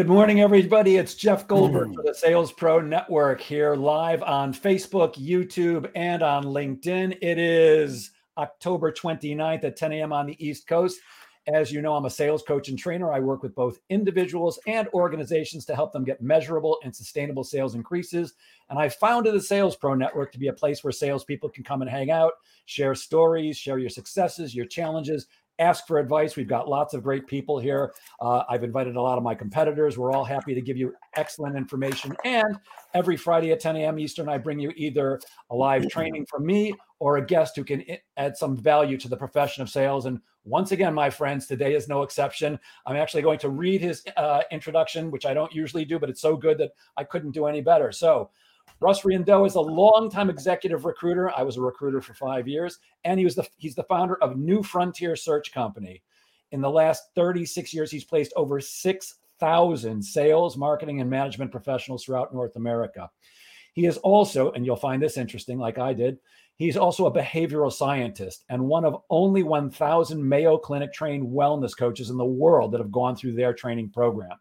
Good morning, everybody. It's Jeff Goldberg for the Sales Pro Network here live on Facebook, YouTube, and on LinkedIn. It is October 29th at 10 a.m. on the East Coast. As you know, I'm a sales coach and trainer. I work with both individuals and organizations to help them get measurable and sustainable sales increases. And I founded the Sales Pro Network to be a place where salespeople can come and hang out, share stories, share your successes, your challenges, ask for advice. We've got lots of great people here. Uh, I've invited a lot of my competitors. We're all happy to give you excellent information. And every Friday at 10 a.m. Eastern, I bring you either a live training from me or a guest who can add some value to the profession of sales. And once again, my friends, today is no exception. I'm actually going to read his uh, introduction, which I don't usually do, but it's so good that I couldn't do any better. So, Russ Riendeau is a longtime executive recruiter. I was a recruiter for five years, and he was the he's the founder of New Frontier Search Company. In the last 36 years, he's placed over 6,000 sales, marketing, and management professionals throughout North America. He is also, and you'll find this interesting, like I did, he's also a behavioral scientist and one of only 1,000 Mayo Clinic trained wellness coaches in the world that have gone through their training program.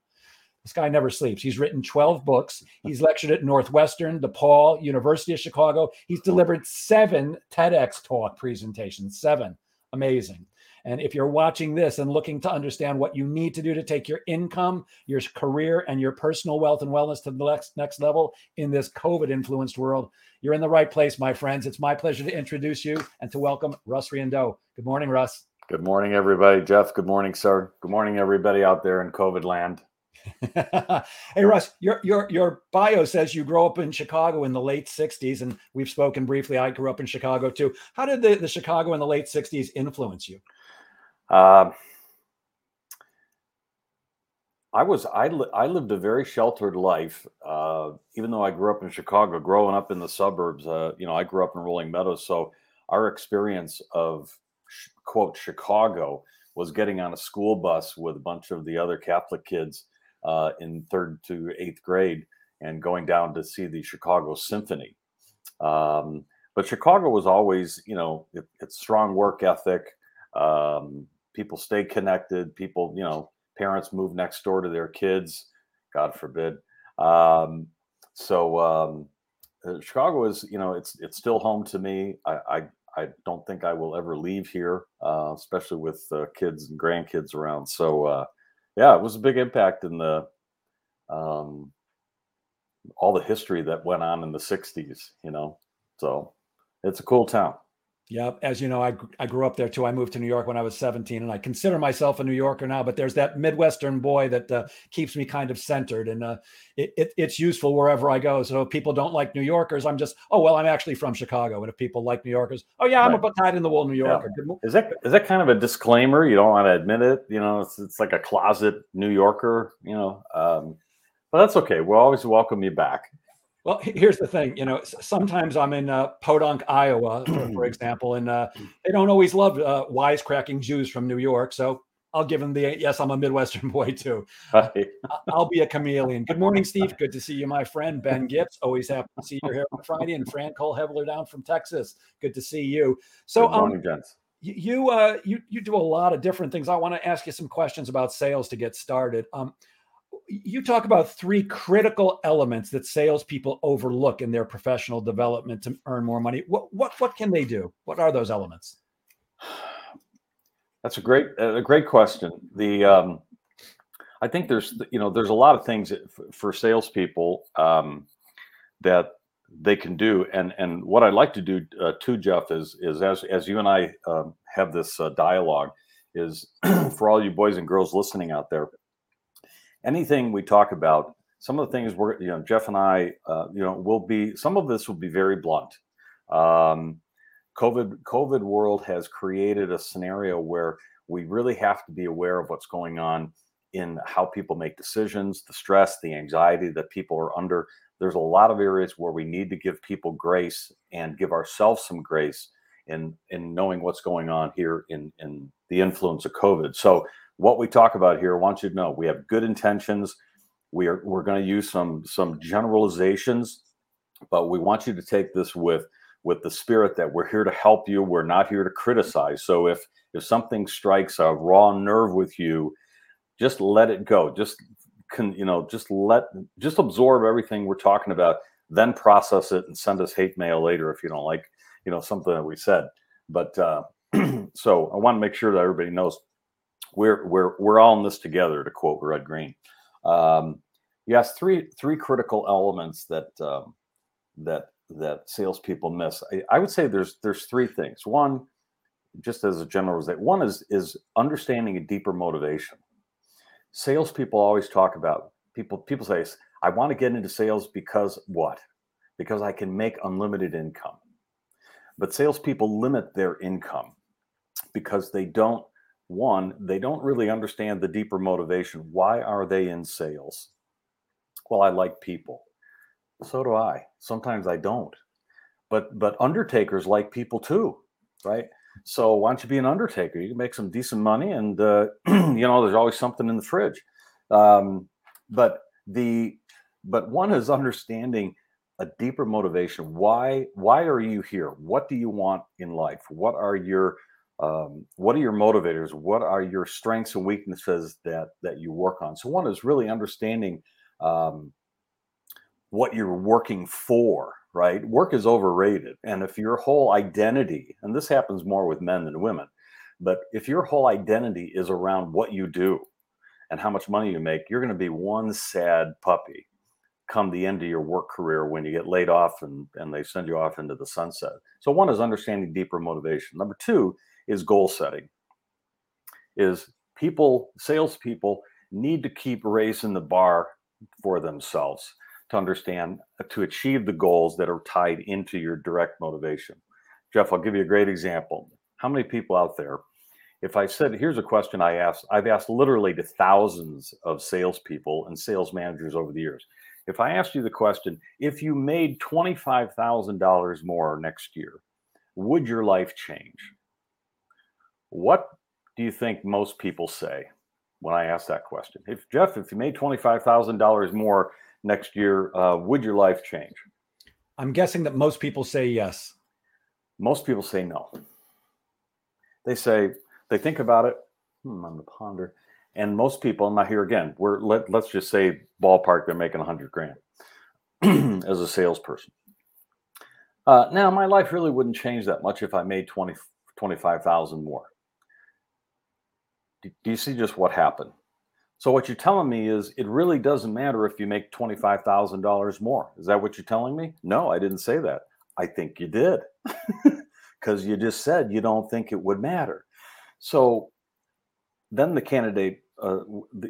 This guy never sleeps. He's written 12 books. He's lectured at Northwestern, DePaul, University of Chicago. He's delivered seven TEDx talk presentations, seven. Amazing. And if you're watching this and looking to understand what you need to do to take your income, your career, and your personal wealth and wellness to the next, next level in this COVID influenced world, you're in the right place, my friends. It's my pleasure to introduce you and to welcome Russ Riendeau. Good morning, Russ. Good morning, everybody. Jeff, good morning, sir. Good morning, everybody out there in COVID land. hey Russ, your your your bio says you grew up in Chicago in the late '60s, and we've spoken briefly. I grew up in Chicago too. How did the, the Chicago in the late '60s influence you? Uh, I was I li- I lived a very sheltered life, uh, even though I grew up in Chicago. Growing up in the suburbs, uh, you know, I grew up in Rolling Meadows, so our experience of quote Chicago was getting on a school bus with a bunch of the other Catholic kids uh, in third to eighth grade and going down to see the Chicago Symphony. Um, but Chicago was always, you know, it, it's strong work ethic. Um, people stay connected. People, you know, parents move next door to their kids. God forbid. Um, so um, uh, Chicago is, you know, it's it's still home to me. I I, I don't think I will ever leave here, uh, especially with uh, kids and grandkids around. So uh, yeah, it was a big impact in the um, all the history that went on in the '60s. You know, so it's a cool town. Yeah, as you know, I I grew up there too. I moved to New York when I was 17, and I consider myself a New Yorker now. But there's that Midwestern boy that uh, keeps me kind of centered, and uh, it, it, it's useful wherever I go. So if people don't like New Yorkers, I'm just, oh well, I'm actually from Chicago. And if people like New Yorkers, oh yeah, I'm right. a tied in the wool New Yorker. Yeah. Is that is that kind of a disclaimer? You don't want to admit it. You know, it's, it's like a closet New Yorker. You know, um, but that's okay. We'll always welcome you back. Well, here's the thing. You know, sometimes I'm in uh, Podunk, Iowa, for, for example, and uh, they don't always love uh, wisecracking Jews from New York. So I'll give them the yes. I'm a Midwestern boy too. I'll be a chameleon. Good morning, Steve. Good to see you, my friend Ben Gibbs. Always happy to see you here on Friday. And Fran Cole Heveler down from Texas. Good to see you. So, Good morning, um, gents. You uh, you you do a lot of different things. I want to ask you some questions about sales to get started. Um, you talk about three critical elements that salespeople overlook in their professional development to earn more money. What what what can they do? What are those elements? That's a great a great question. The um, I think there's you know there's a lot of things for salespeople um, that they can do, and and what I'd like to do uh, too, Jeff, is is as as you and I um, have this uh, dialogue, is for all you boys and girls listening out there anything we talk about, some of the things we're, you know, Jeff and I, uh, you know, will be, some of this will be very blunt. Um, COVID, COVID world has created a scenario where we really have to be aware of what's going on in how people make decisions, the stress, the anxiety that people are under. There's a lot of areas where we need to give people grace and give ourselves some grace in in knowing what's going on here in in the influence of COVID. So what we talk about here, I want you to know we have good intentions. We are we're going to use some some generalizations, but we want you to take this with with the spirit that we're here to help you. We're not here to criticize. So if if something strikes a raw nerve with you, just let it go. Just can you know just let just absorb everything we're talking about then process it and send us hate mail later if you don't like you know something that we said but uh, so i want to make sure that everybody knows we're we're we're all in this together to quote red green. Um, yes three three critical elements that um, that that salespeople miss. I, I would say there's there's three things. One just as a general that one is is understanding a deeper motivation. Salespeople always talk about people people say i want to get into sales because what? Because i can make unlimited income. But salespeople limit their income because they don't one they don't really understand the deeper motivation why are they in sales well i like people so do i sometimes i don't but but undertakers like people too right so why don't you be an undertaker? You can make some decent money, and uh, you know there's always something in the fridge. Um, but the but one is understanding a deeper motivation. Why why are you here? What do you want in life? What are your um, what are your motivators? What are your strengths and weaknesses that that you work on? So one is really understanding um, what you're working for right? Work is overrated. And if your whole identity, and this happens more with men than women, but if your whole identity is around what you do and how much money you make, you're going to be one sad puppy come the end of your work career when you get laid off and, and they send you off into the sunset. So one is understanding deeper motivation. Number two is goal setting. Is people, salespeople need to keep raising the bar for themselves to understand uh, to achieve the goals that are tied into your direct motivation. Jeff, I'll give you a great example. How many people out there, if I said, here's a question I asked, I've asked literally to thousands of salespeople and sales managers over the years. If I asked you the question, if you made $25,000 more next year, would your life change? What do you think most people say when I ask that question? If Jeff, if you made $25,000 more next year, uh, would your life change? I'm guessing that most people say yes. Most people say no. They say they think about it. Hmm, I'm the ponder. And most people, not here again, we're let, let's just say ballpark, they're making a hundred grand as a salesperson. Uh, now, my life really wouldn't change that much if I made 20, 25,000 more. Do, do you see just what happened? So what you're telling me is it really doesn't matter if you make $25,000 more. Is that what you're telling me? No, I didn't say that. I think you did. Cuz you just said you don't think it would matter. So then the candidate uh,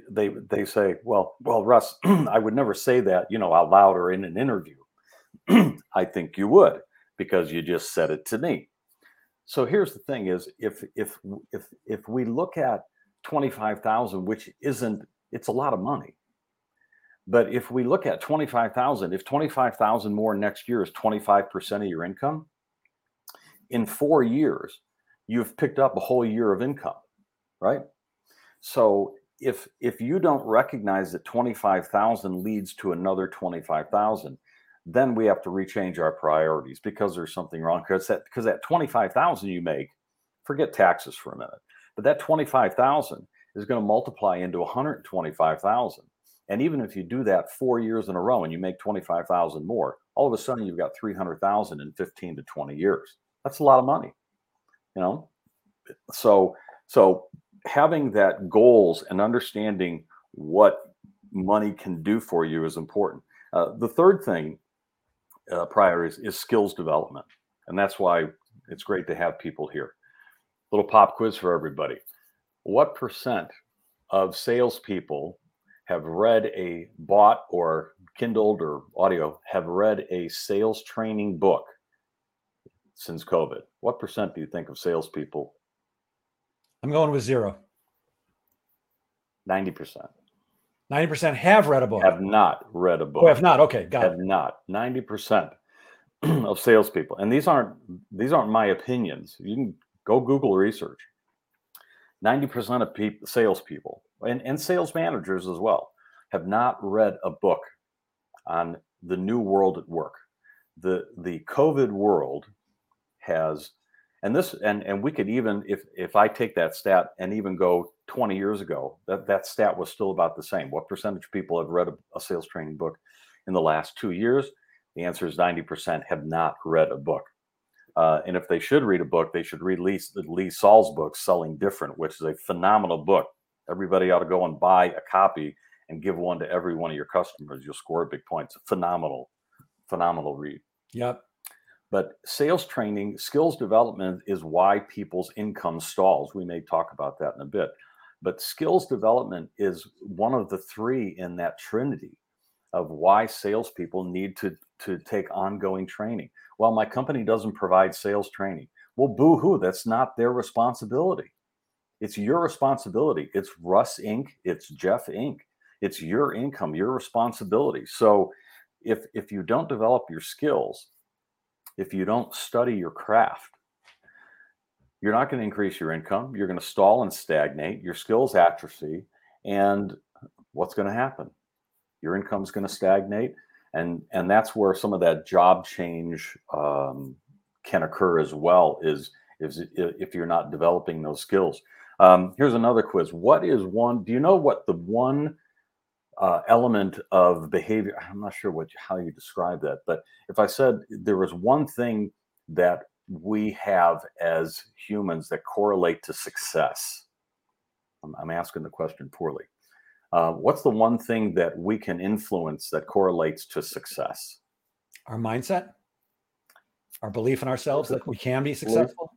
they they say, "Well, well, Russ, I would never say that, you know, out loud or in an interview." I think you would because you just said it to me. So here's the thing is if if if if we look at 25,000, which isn't, it's a lot of money. But if we look at 25,000, if 25,000 more next year is 25% of your income, in four years, you've picked up a whole year of income, right? So if if you don't recognize that 25,000 leads to another 25,000, then we have to rechange our priorities because there's something wrong. Because that because that 25,000 you make, forget taxes for a minute. But that 25,000 is going to multiply into 125,000. And even if you do that four years in a row and you make 25,000 more, all of a sudden you've got 300,000 in 15 to 20 years. That's a lot of money, you know? So, so having that goals and understanding what money can do for you is important. Uh, the third thing uh, prior is, is skills development. And that's why it's great to have people here little pop quiz for everybody. What percent of salespeople have read a bought or kindled or audio have read a sales training book since COVID? What percent do you think of salespeople? I'm going with zero. 90%. 90% have read a book. Have not read a book. Oh, have not. Okay, got have it. not. 90% of salespeople. And these aren't these aren't my opinions. You can Go Google research. 90% of people, salespeople and, and sales managers as well have not read a book on the new world at work. The the COVID world has and this and and we could even if if I take that stat and even go 20 years ago, that, that stat was still about the same. What percentage of people have read a, a sales training book in the last two years? The answer is 90% have not read a book. Uh, and if they should read a book, they should read Lee, Lee Salz book, Selling Different, which is a phenomenal book. Everybody ought to go and buy a copy and give one to every one of your customers. You'll score big points. Phenomenal, phenomenal read. Yep. But sales training, skills development is why people's income stalls. We may talk about that in a bit. But skills development is one of the three in that trinity of why salespeople need to, to take ongoing training. Well, my company doesn't provide sales training. Well, boo hoo, that's not their responsibility. It's your responsibility. It's Russ Inc., it's Jeff Inc., it's your income, your responsibility. So if, if you don't develop your skills, if you don't study your craft, you're not going to increase your income. You're going to stall and stagnate. Your skills atrophy. And what's going to happen? Your income is going to stagnate. And, and that's where some of that job change um, can occur as well is, is if you're not developing those skills. Um, here's another quiz. What is one, do you know what the one uh, element of behavior. I'm not sure what how you describe that, but if I said there was one thing that we have as humans that correlate to success, I'm, I'm asking the question poorly. Uh, what's the one thing that we can influence that correlates to success? Our mindset, our belief in ourselves that we can be successful.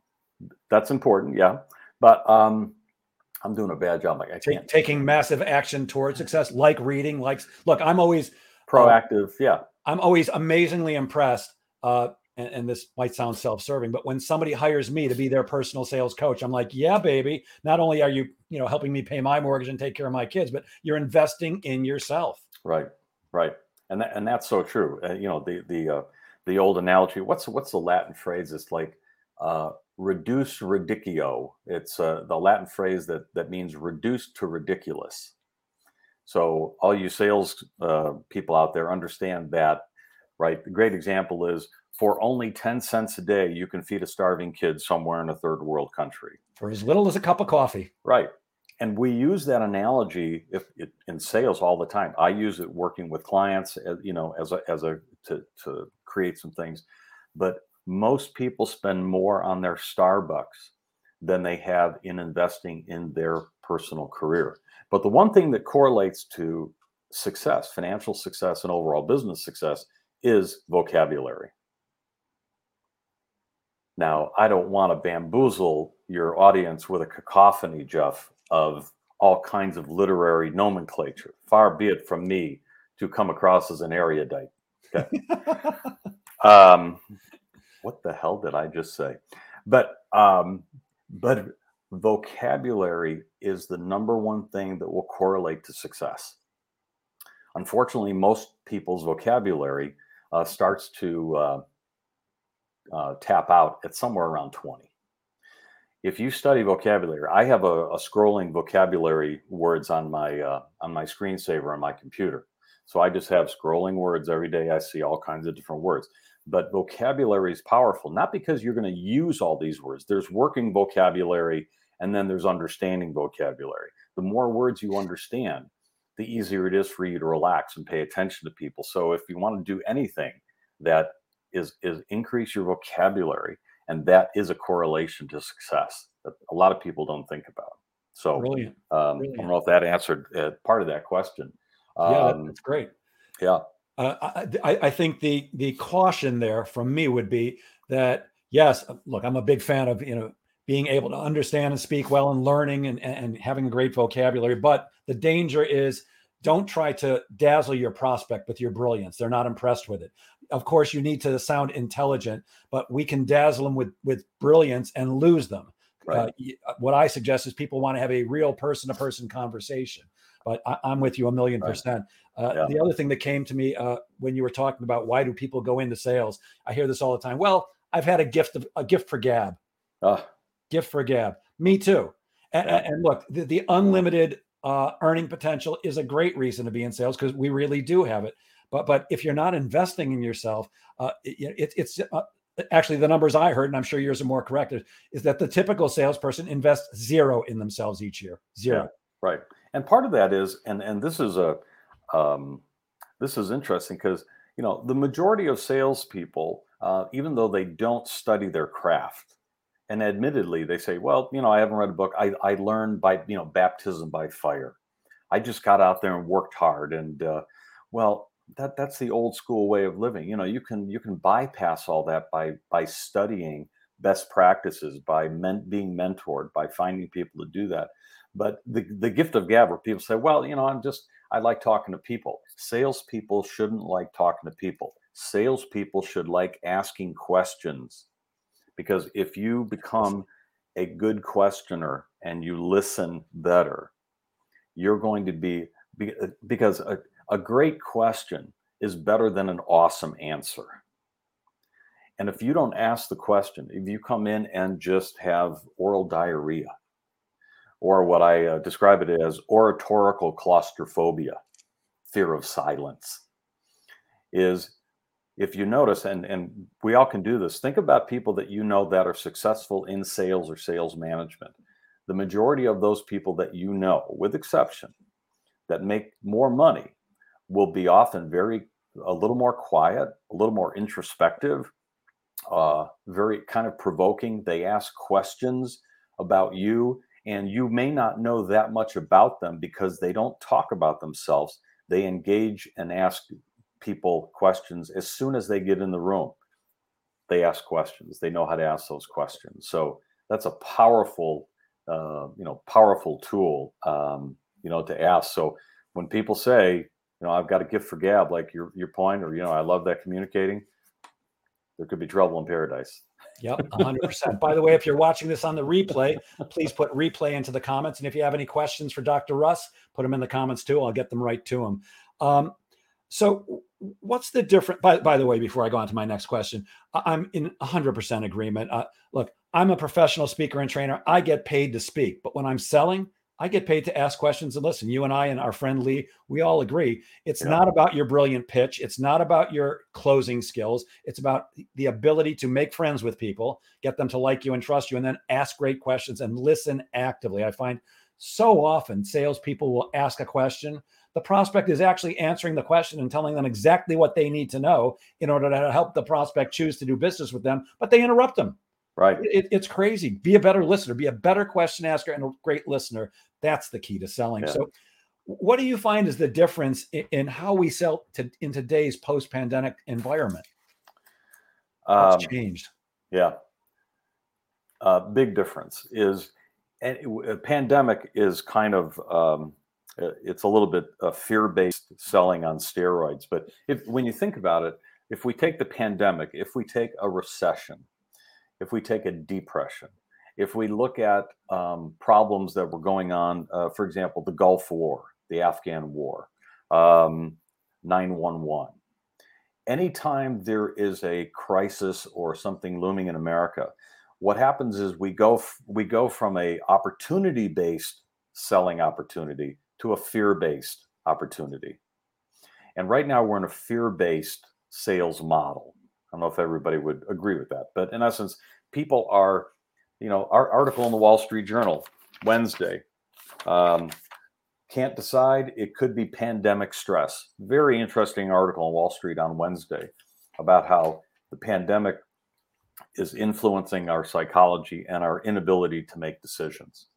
That's important, yeah. But um, I'm doing a bad job. Like I can't. taking massive action towards success, like reading, like look, I'm always proactive. yeah, I'm always amazingly impressed. Uh, and, and, this might sound self-serving, but when somebody hires me to be their personal sales coach, I'm like, yeah, baby. Not only are you, you know, helping me pay my mortgage and take care of my kids, but you're investing in yourself. Right, right, and that, and that's so true. Uh, you know, the the uh, the old analogy. What's what's the Latin phrase? It's like uh, reduce ridicio. It's uh, the Latin phrase that that means reduced to ridiculous. So all you sales uh, people out there understand that, right? The great example is for only 10 cents a day, you can feed a starving kid somewhere in a third world country. For as little as a cup of coffee. Right. And we use that analogy if it, in sales all the time. I use it working with clients, as, you know, as a, as a, to, to create some things. But most people spend more on their Starbucks than they have in investing in their personal career. But the one thing that correlates to success, financial success, and overall business success is vocabulary. Now, I don't want to bamboozle your audience with a cacophony, Jeff, of all kinds of literary nomenclature. Far be it from me to come across as an erudite. Okay. um, what the hell did I just say? But um, but vocabulary is the number one thing that will correlate to success. Unfortunately, most people's vocabulary uh, starts to uh, uh, tap out at somewhere around 20. If you study vocabulary, I have a, a scrolling vocabulary words on my uh, on my screensaver on my computer. So I just have scrolling words every day. I see all kinds of different words but vocabulary is powerful not because you're going to use all these words there's working vocabulary and then there's understanding vocabulary the more words you understand the easier it is for you to relax and pay attention to people so if you want to do anything that is is increase your vocabulary and that is a correlation to success that a lot of people don't think about so Brilliant. Um, Brilliant. i don't know if that answered uh, part of that question yeah um, that's great yeah uh, I, I, think the the caution there from me would be that yes, uh, look, I'm a big fan of you know being able to understand and speak well and learning and, and having a great vocabulary, but the danger is don't try to dazzle your prospect with your brilliance. They're not impressed with it. Of course, you need to sound intelligent, but we can dazzle them with with brilliance and lose them. Right. Uh, what I suggest is people want to have a real person to person conversation. But I, am with you a million percent. Uh, yeah. The other thing that came to me uh, when you were talking about why do people go into sales, I hear this all the time. Well, I've had a gift of a gift for gab, uh. gift for gab. Me too. And, yeah. and look, the, the unlimited uh, earning potential is a great reason to be in sales because we really do have it. But but if you're not investing in yourself, uh, it, it, it's uh, actually the numbers I heard, and I'm sure yours are more correct, is that the typical salesperson invests zero in themselves each year. Zero. Yeah, right. And part of that is, and and this is a um, this is interesting because you know the majority of salespeople, uh, even though they don't study their craft, and admittedly they say, well, you know, I haven't read a book. I I learned by you know baptism by fire. I just got out there and worked hard, and uh, well, that that's the old school way of living. You know, you can you can bypass all that by by studying best practices, by men, being mentored, by finding people to do that. But the the gift of gab, where people say, well, you know, I'm just I like talking to people. Salespeople shouldn't like talking to people. Salespeople should like asking questions, because if you become a good questioner and you listen better, you're going to be uh, because a, a great question is better than an awesome answer. And if you don't ask the question, if you come in and just have oral diarrhea, or what I uh, describe it as oratorical claustrophobia, fear of silence, is if you notice, and, and we all can do this, think about people that you know that are successful in sales or sales management. The majority of those people that you know, with exception, that make more money will be often very a little more quiet, a little more introspective, uh, very kind of provoking. They ask questions about you, and you may not know that much about them because they don't talk about themselves. They engage and ask people questions as soon as they get in the room. They ask questions. They know how to ask those questions. So that's a powerful, uh, you know, powerful tool, um, you know, to ask. So when people say, you know, I've got a gift for gab, like your your point, or you know, I love that communicating. There could be trouble in paradise. Yep, 100%. By the way, if you're watching this on the replay, please put replay into the comments. And if you have any questions for Dr. Russ, put them in the comments too. I'll get them right to him. Um, so, what's the difference? By, by the way, before I go on to my next question, I'm in 100% agreement. Uh, look, I'm a professional speaker and trainer. I get paid to speak, but when I'm selling, I get paid to ask questions and listen. You and I and our friend Lee, we all agree. It's yeah. not about your brilliant pitch. It's not about your closing skills. It's about the ability to make friends with people, get them to like you and trust you, and then ask great questions and listen actively. I find so often salespeople will ask a question. The prospect is actually answering the question and telling them exactly what they need to know in order to help the prospect choose to do business with them, but they interrupt them. Right. It, it's crazy. Be a better listener, be a better question asker and a great listener. That's the key to selling. Yeah. So, what do you find is the difference in, in how we sell to, in today's post pandemic environment? What's um, changed? Yeah. Uh, big difference is, and a pandemic is kind of, um, uh, it's a little bit uh, fear based selling on steroids. But if, when you think about it, if we take the pandemic, if we take a recession, if we take a depression, if we look at um, problems that were going on, uh, for example, the Gulf War, the Afghan War, um, 911, anytime there is a crisis or something looming in America, what happens is we go f- we go from a opportunity based selling opportunity to a fear based opportunity. And right now we're in a fear based sales model. I don't know if everybody would agree with that, but in essence, people are you know, our article in the Wall Street Journal Wednesday. Um, can't decide. It could be pandemic stress. Very interesting article in Wall Street on Wednesday about how the pandemic is influencing our psychology and our inability to make decisions.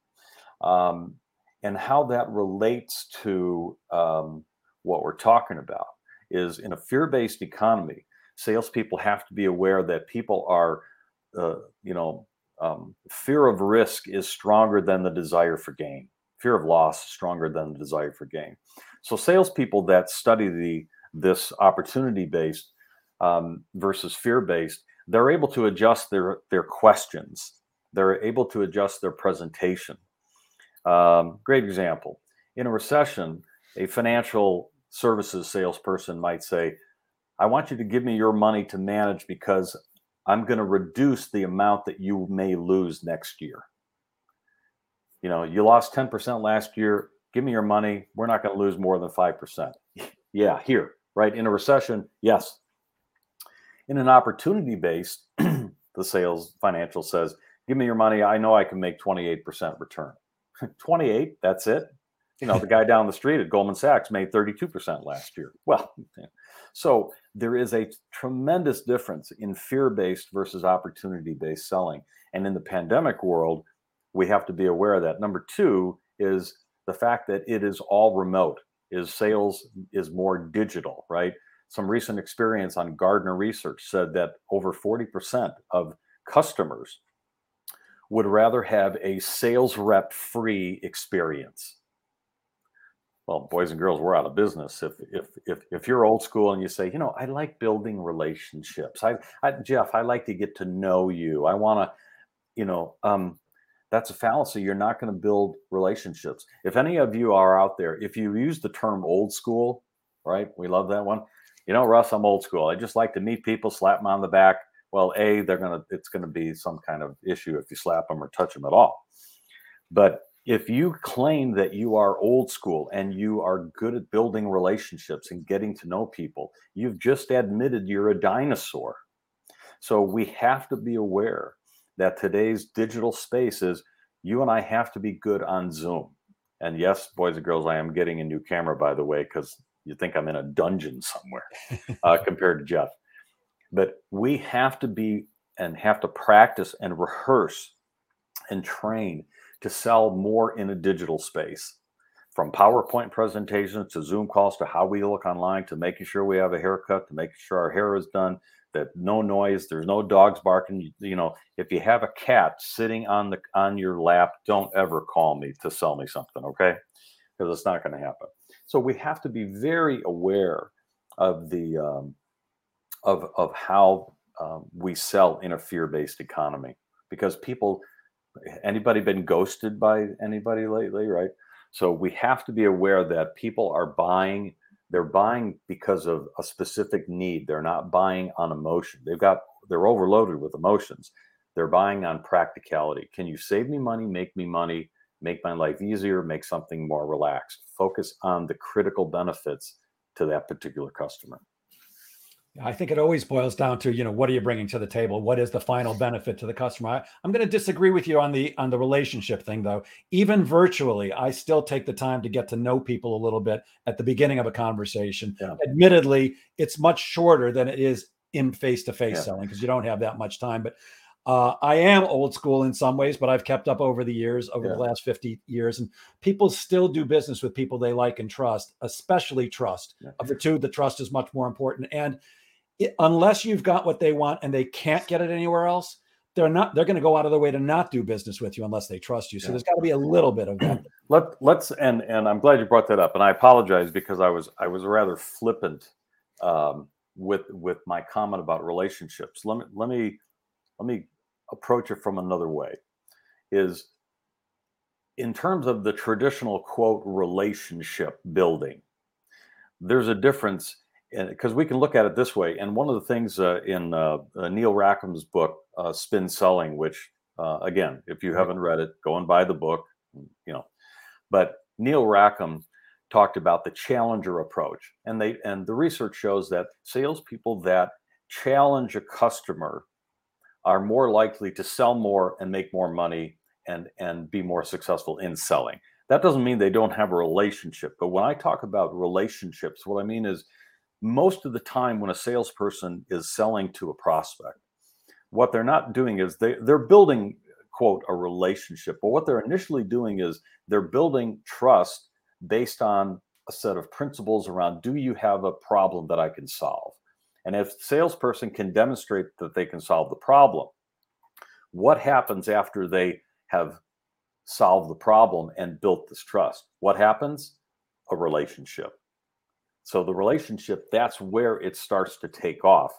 Um, and how that relates to um, what we're talking about is in a fear based economy, salespeople have to be aware that people are, uh, you know, um, fear of risk is stronger than the desire for gain. Fear of loss is stronger than the desire for gain. So salespeople that study the this opportunity based um, versus fear based, they're able to adjust their their questions. They're able to adjust their presentation. Um, great example. In a recession, a financial services salesperson might say, I want you to give me your money to manage because I'm going to reduce the amount that you may lose next year. You know, you lost 10% last year. Give me your money. We're not going to lose more than 5%. yeah, here, right? In a recession, yes. In an opportunity based, the sales financial says, "Give me your money. I know I can make 28% return." 28, that's it. You know, the guy down the street at Goldman Sachs made 32% last year. Well, so there is a tremendous difference in fear-based versus opportunity-based selling. And in the pandemic world, we have to be aware of that. Number 2 is the fact that it is all remote. Is sales is more digital, right? Some recent experience on Gartner research said that over 40% of customers would rather have a sales rep free experience. Well, boys and girls, we're out of business. If if if if you're old school and you say, you know, I like building relationships. I, I Jeff, I like to get to know you. I want to, you know, um, that's a fallacy. You're not going to build relationships. If any of you are out there, if you use the term old school, right? We love that one you know, Russ, I'm old school. I just like to meet people, slap them on the back. Well, a they're gonna it's gonna be some kind of issue if you slap them or touch them at all. But if you claim that you are old school and you are good at building relationships and getting to know people, you've just admitted you're a dinosaur. So we have to be aware that today's digital space is you and I have to be good on Zoom. And yes, boys and girls, I am getting a new camera, by the way, because you think I'm in a dungeon somewhere uh, compared to Jeff. But we have to be and have to practice and rehearse and train to sell more in a digital space. From PowerPoint presentations to Zoom calls to how we look online to making sure we have a haircut to making sure our hair is done that no noise there's no dogs barking you, know. If you have a cat sitting on the on your lap don't ever call me to sell me something okay? Because it's not going to happen. So we have to be very aware of the um, of of how um, we sell in a fear-based economy because people anybody been ghosted by anybody lately right? So we have to be aware that people are buying they're buying because of a specific need. They're not buying on emotion. They've got they're overloaded with emotions. They're buying on practicality. Can you save me money make me money make my life easier, make something more relaxed. Focus on the critical benefits to that particular customer. I think it always boils down to, you know, what are you bringing to the table? What is the final benefit to the customer? I, am going to disagree with you on the on the relationship thing though. Even virtually, I still take the time to get to know people a little bit at the beginning of a conversation. Yeah. Admittedly, it's much shorter than it is in face-to-face selling because you don't have that much time, but uh, I am old school in some ways, but I've kept up over the years, over yeah. the last 50 years. And people still do business with people they like and trust, especially trust. Yeah. Of the two, the trust is much more important. And it, unless you've got what they want and they can't get it anywhere else, they're not they're going to go out of their way to not do business with you unless they trust you. So yeah. there's got to be a little bit of that. Let, let's and and i'm glad you brought that up and i apologize because i was i was rather flippant um, with with my comment about relationships. Let me let me let me approach it from another way is in terms of the traditional quote relationship building there's a difference because we can look at it this way and one of the things uh, in uh, uh, neil rackham's book uh, spin selling which uh, again if you haven't read it go and buy the book you know but neil rackham talked about the challenger approach and they and the research shows that salespeople that challenge a customer are more likely to sell more and make more money and and be more successful in selling. That doesn't mean they don't have a relationship, but when I talk about relationships, what I mean is most of the time when a salesperson is selling to a prospect, what they're not doing is they they're building quote a relationship, but what they're initially doing is they're building trust based on a set of principles around do you have a problem that I can solve? And if salesperson can demonstrate that they can solve the problem, what happens after they have solved the problem and built this trust? What happens? A relationship. So the relationship, that's where it starts to take off.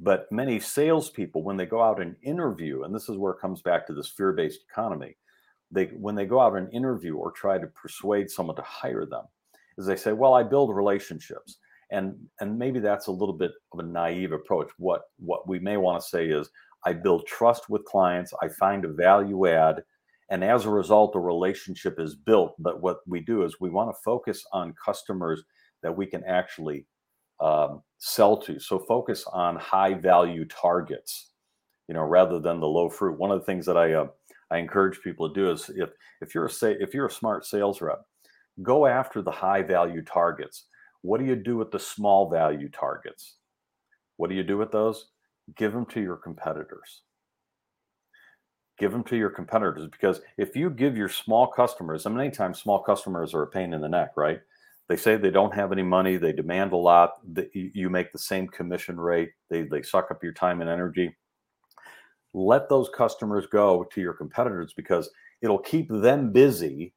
But many salespeople, when they go out and interview, and this is where it comes back to this fear-based economy, they when they go out and interview or try to persuade someone to hire them, is they say, "Well, I build relationships." and and maybe that's a little bit of a naive approach what what we may want to say is i build trust with clients i find a value add and as a result a relationship is built but what we do is we want to focus on customers that we can actually um, sell to so focus on high value targets you know, rather than the low fruit. One of the things that I uh, I encourage people to do is if if you're a say if you're a smart sales rep, go after the high value targets. What do you do with the small value targets? What do you do with those? Give them to your competitors. Give them to your competitors because if you give your small customers, I mean, anytime small customers are a pain in the neck, right? They say they don't have any money, they demand a lot, you make the same commission rate, they, they suck up your time and energy. Let those customers go to your competitors because it'll keep them busy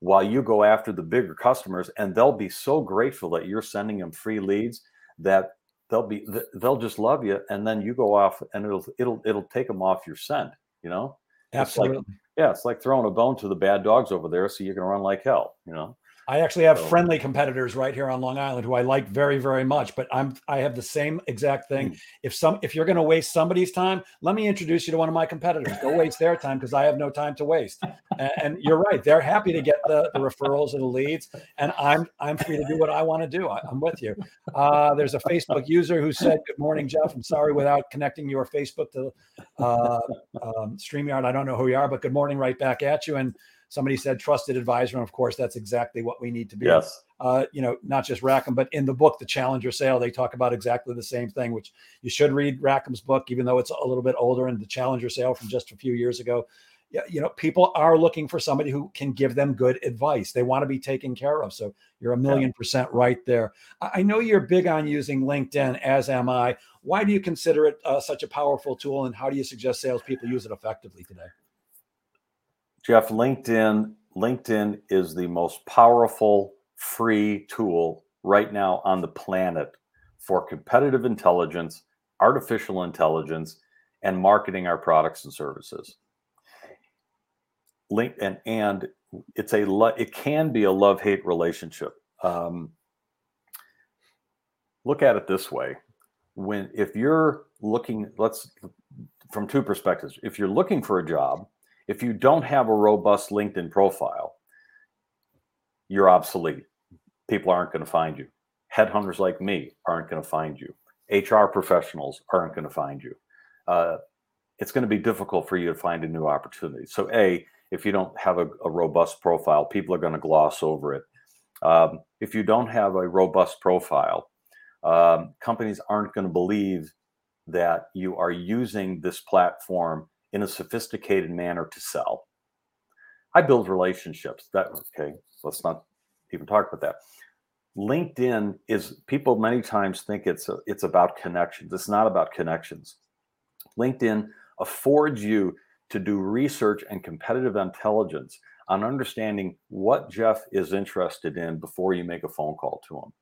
while you go after the bigger customers and they'll be so grateful that you're sending them free leads that they'll be they'll just love you and then you go off and it'll it'll it'll take them off your scent you know? Absolutely it's like, yeah it's like throwing a bone to the bad dogs over there so you can run like hell you know I actually have so, friendly competitors right here on Long Island who I like very, very much. But I'm I have the same exact thing. Mm. If some if you're going to waste somebody's time, let me introduce you to one of my competitors. Go waste their time because I have no time to waste. And, and, you're right; they're happy to get the, the referrals and the leads, and I'm I'm free to do what I want to do. I, am with you. Uh, there's a Facebook user who said, "Good morning, Jeff. I'm sorry without connecting your Facebook to uh, um, Streamyard. I don't know who you are, but good morning right back at you." And Somebody said trusted advisor, and of course, that's exactly what we need to be. Yes. Uh, you know, not just Rackham, but in the book, The Challenger Sale, they talk about exactly the same thing, which you should read Rackham's book, even though it's a little bit older, and The Challenger Sale from just a few years ago. Yeah, you know, people are looking for somebody who can give them good advice. They want to be taken care of. So you're a million yeah. percent right there. I know you're big on using LinkedIn, as am I. Why do you consider it uh, such a powerful tool, and how do you suggest salespeople use it effectively today? Jeff, LinkedIn, LinkedIn is the most powerful free tool right now on the planet for competitive intelligence, artificial intelligence, and marketing our products and services. Link and and it's a it can be a love hate relationship. Um, look at it this way: when if you're looking, let's from two perspectives. If you're looking for a job if you don't have a robust LinkedIn profile, you're obsolete. People aren't going to find you. Headhunters like me aren't going to find you. HR professionals aren't going to find you. Uh, it's going to be difficult for you to find a new opportunity. So, A, if you don't have a, a robust profile, people are going to gloss over it. Um, if you don't have a robust profile, um, companies aren't going to believe that you are using this platform in a sophisticated manner to sell. I build relationships. That okay, let's not even talk about that. LinkedIn is people many times think it's a, it's about connections. It's not about connections. LinkedIn affords you to do research and competitive intelligence on understanding what Jeff is interested in before you make a phone call to him.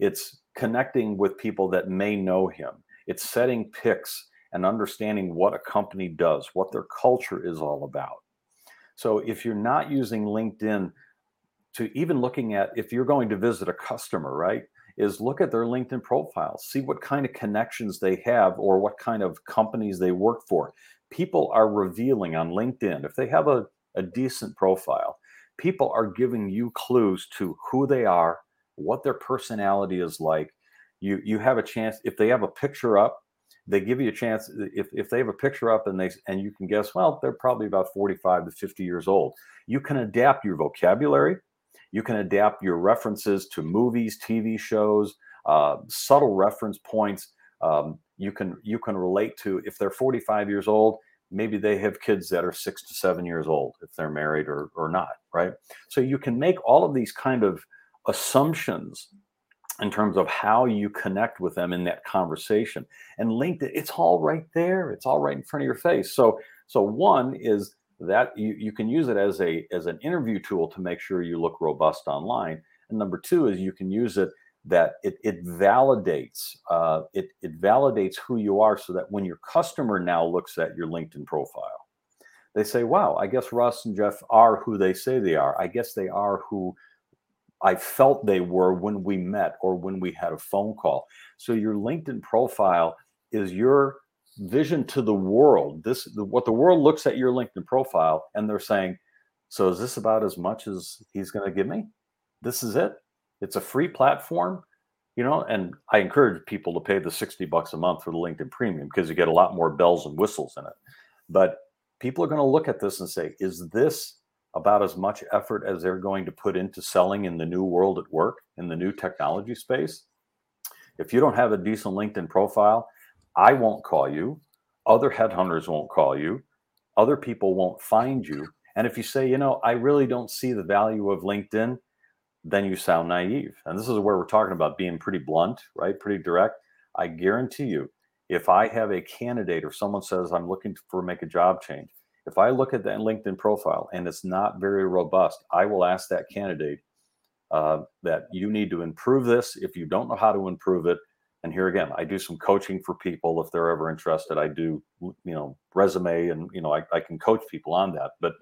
It's connecting with people that may know him. It's setting picks and understanding what a company does, what their culture is all about. So if you're not using LinkedIn to even looking at if you're going to visit a customer, right? Is look at their LinkedIn profile, see what kind of connections they have or what kind of companies they work for. People are revealing on LinkedIn, if they have a, a decent profile, people are giving you clues to who they are, what their personality is like. You you have a chance if they have a picture up they give you a chance if, if they have a picture up and they and you can guess well they're probably about 45 to 50 years old. You can adapt your vocabulary. You can adapt your references to movies tv shows uh, subtle reference points. Um, you can you can relate to if they're 45 years old maybe they have kids that are six to seven years old if they're married or, or not right? So you can make all of these kind of assumptions in terms of how you connect with them in that conversation and LinkedIn, it's all right there. It's all right in front of your face. So, so one is that you, you can use it as a as an interview tool to make sure you look robust online. And number two is you can use it that it, it validates uh, it, it validates who you are so that when your customer now looks at your LinkedIn profile, they say, wow, I guess Russ and Jeff are who they say they are. I guess they are who I felt they were when we met or when we had a phone call. So your LinkedIn profile is your vision to the world. This what the world looks at your LinkedIn profile and they're saying, "So is this about as much as he's going to give me? This is it. It's a free platform. you know, and I encourage people to pay the 60 bucks a month for the LinkedIn premium because you get a lot more bells and whistles in it. But people are going to look at this and say, is this about as much effort as they're going to put into selling in the new world at work, in the new technology space? If you don't have a decent LinkedIn profile, I won't call you. Other headhunters won't call you. Other people won't find you. And if you say, you know, I really don't see the value of LinkedIn, then you sound naive. And this is where we're talking about being pretty blunt, right? Pretty direct. I guarantee you, if I have a candidate or someone says I'm looking for make a job change, if I look at that LinkedIn profile and it's not very robust, I will ask that candidate uh, that you need to improve this. If you don't know how to improve it, and here again, I do some coaching for people if they're ever interested. I do, you know, resume and you know I, I can coach people on that. But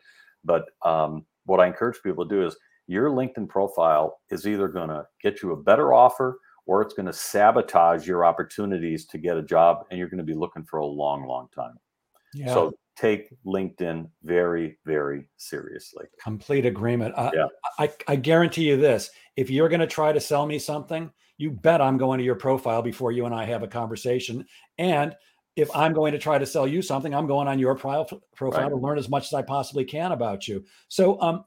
but um, what I encourage people to do is your LinkedIn profile is either going to get you a better offer or it's going to sabotage your opportunities to get a job and you're going to be looking for a long, long time. Yeah. So take LinkedIn very, very seriously. Complete agreement. Uh, yeah. I, I guarantee you this if you're going to try to sell me something, you bet I'm going to your profile before you and I have a conversation. And if I'm going to try to sell you something, I'm going on your profile, profile right. to learn as much as I possibly can about you. So, um,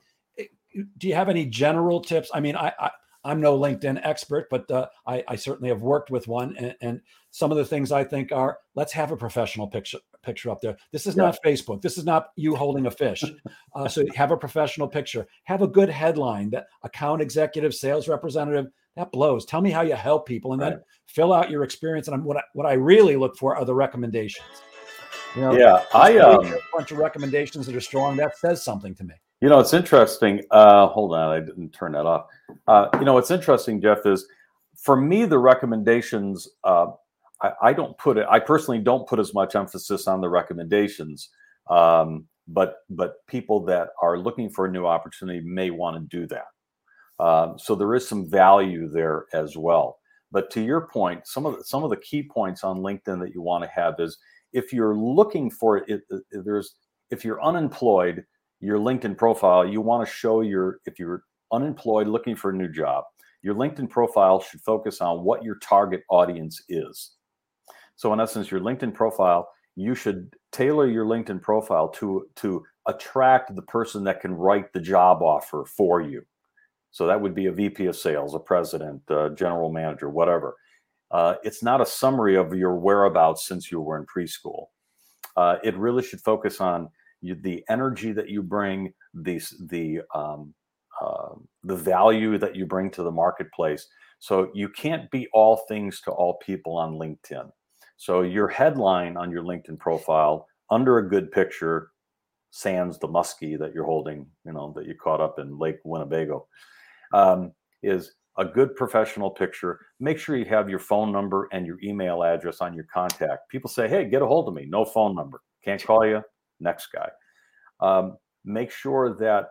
do you have any general tips? I mean, I, I I'm no LinkedIn expert, but uh, I, I, certainly have worked with one. And, and, some of the things I think are let's have a professional picture picture up there. This is yeah. not Facebook. This is not you holding a fish. Uh, so have a professional picture. Have a good headline that account executive, sales representative that blows. Tell me how you help people, and right. then fill out your experience. And what I, what I really look for are the recommendations. You know, yeah, I um, a bunch of recommendations that are strong. That says something to me. You know, it's interesting. Uh, hold on, I didn't turn that off. Uh, you know, what's interesting, Jeff, is for me the recommendations. Uh, I, I, don't put it. I personally don't put as much emphasis on the recommendations, um, but but people that are looking for a new opportunity may want to do that. Um, so there is some value there as well. But to your point, some of the, some of the key points on LinkedIn that you want to have is if you're looking for it, it, it there's if you're unemployed your LinkedIn profile, you want to show your, if you're unemployed looking for a new job, your LinkedIn profile should focus on what your target audience is. So, in essence, your LinkedIn profile, you should tailor your LinkedIn profile to, to attract the person that can write the job offer for you. So, that would be a VP of sales, a president, a general manager, whatever. Uh, it's not a summary of your whereabouts since you were in preschool. Uh, it really should focus on you, the energy that you bring, the the um, uh, the value that you bring to the marketplace. So you can't be all things to all people on LinkedIn. So your headline on your LinkedIn profile under a good picture, sans the muskie that you're holding, you know, that you caught up in Lake Winnebago, um, is a good professional picture. Make sure you have your phone number and your email address on your contact. People say, "Hey, get a hold of me." No phone number. Can't call you next guy. Um, make sure that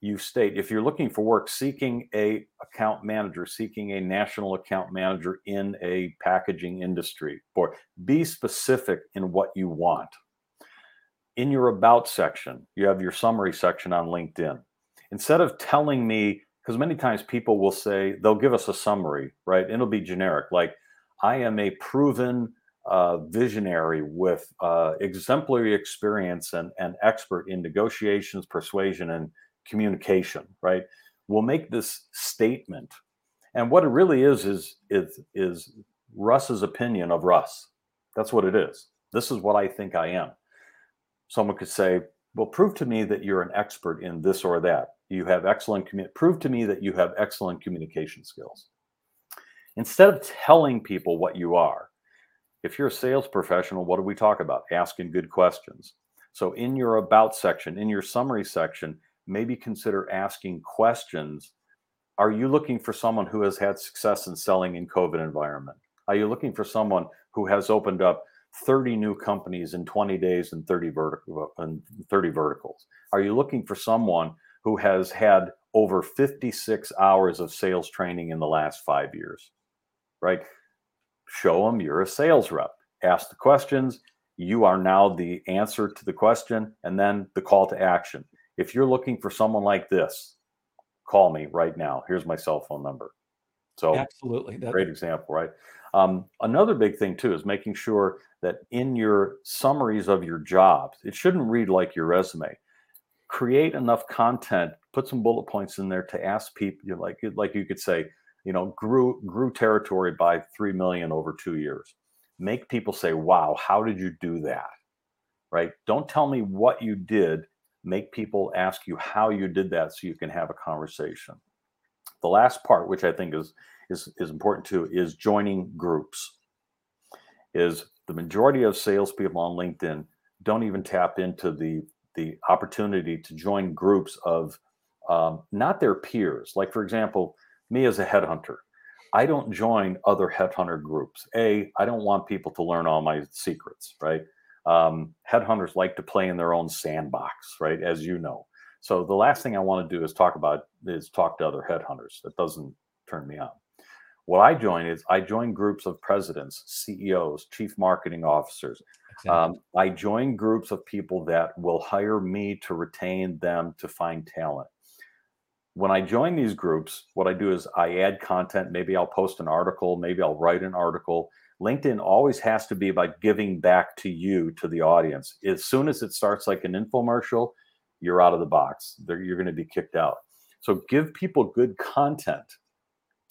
you state if you're looking for work seeking a account manager seeking a national account manager in a packaging industry or be specific in what you want. In your about section you have your summary section on linkedin. Instead of telling me because many times people will say they'll give us a summary right? It'll be generic like i am a proven uh, visionary with uh, exemplary experience and, and expert in negotiations, persuasion, and communication, right, We'll make this statement. And what it really is is is is Russ's opinion of Russ. That's what it is. This is what I think I am. Someone could say, "Well, prove to me that you're an expert in this or that. You have excellent commu- prove to me that you have excellent communication skills." Instead of telling people what you are, if you're a sales professional, what do we talk about? Asking good questions. So, in your about section, in your summary section, maybe consider asking questions. Are you looking for someone who has had success in selling in COVID environment? Are you looking for someone who has opened up 30 new companies in 20 days and 30 vertical and 30 verticals? Are you looking for someone who has had over 56 hours of sales training in the last 5 years? Right? show them you're a sales rep. Ask the questions. You are now the answer to the question and then the call to action. If you're looking for someone like this, call me right now. Here's my cell phone number. So absolutely, that- great example, right? Um, another big thing too is making sure that in your summaries of your jobs, it shouldn't read like your resume. Create enough content, put some bullet points in there to ask people, you know, like like you could say, you know, grew grew territory by three million over two years. Make people say, "Wow, how did you do that?" Right? Don't tell me what you did. Make people ask you how you did that, so you can have a conversation. The last part, which I think is is is important too, is joining groups. Is the majority of salespeople on LinkedIn don't even tap into the the opportunity to join groups of um, not their peers. Like for example, me as a headhunter, I don't join other headhunter groups. A, I don't want people to learn all my secrets, right? Um, headhunters like to play in their own sandbox, right? As you know. So the last thing I want to do is talk about is talk to other headhunters. That doesn't turn me on. What I join is I join groups of presidents, CEOs, chief marketing officers. Exactly. Um, I join groups of people that will hire me to retain them to find talent. When I join these groups, what I do is I add content. Maybe I'll post an article, maybe I'll write an article. LinkedIn always has to be about giving back to you, to the audience. As soon as it starts like an infomercial, you're out of the box. you're going to be kicked out. So give people good content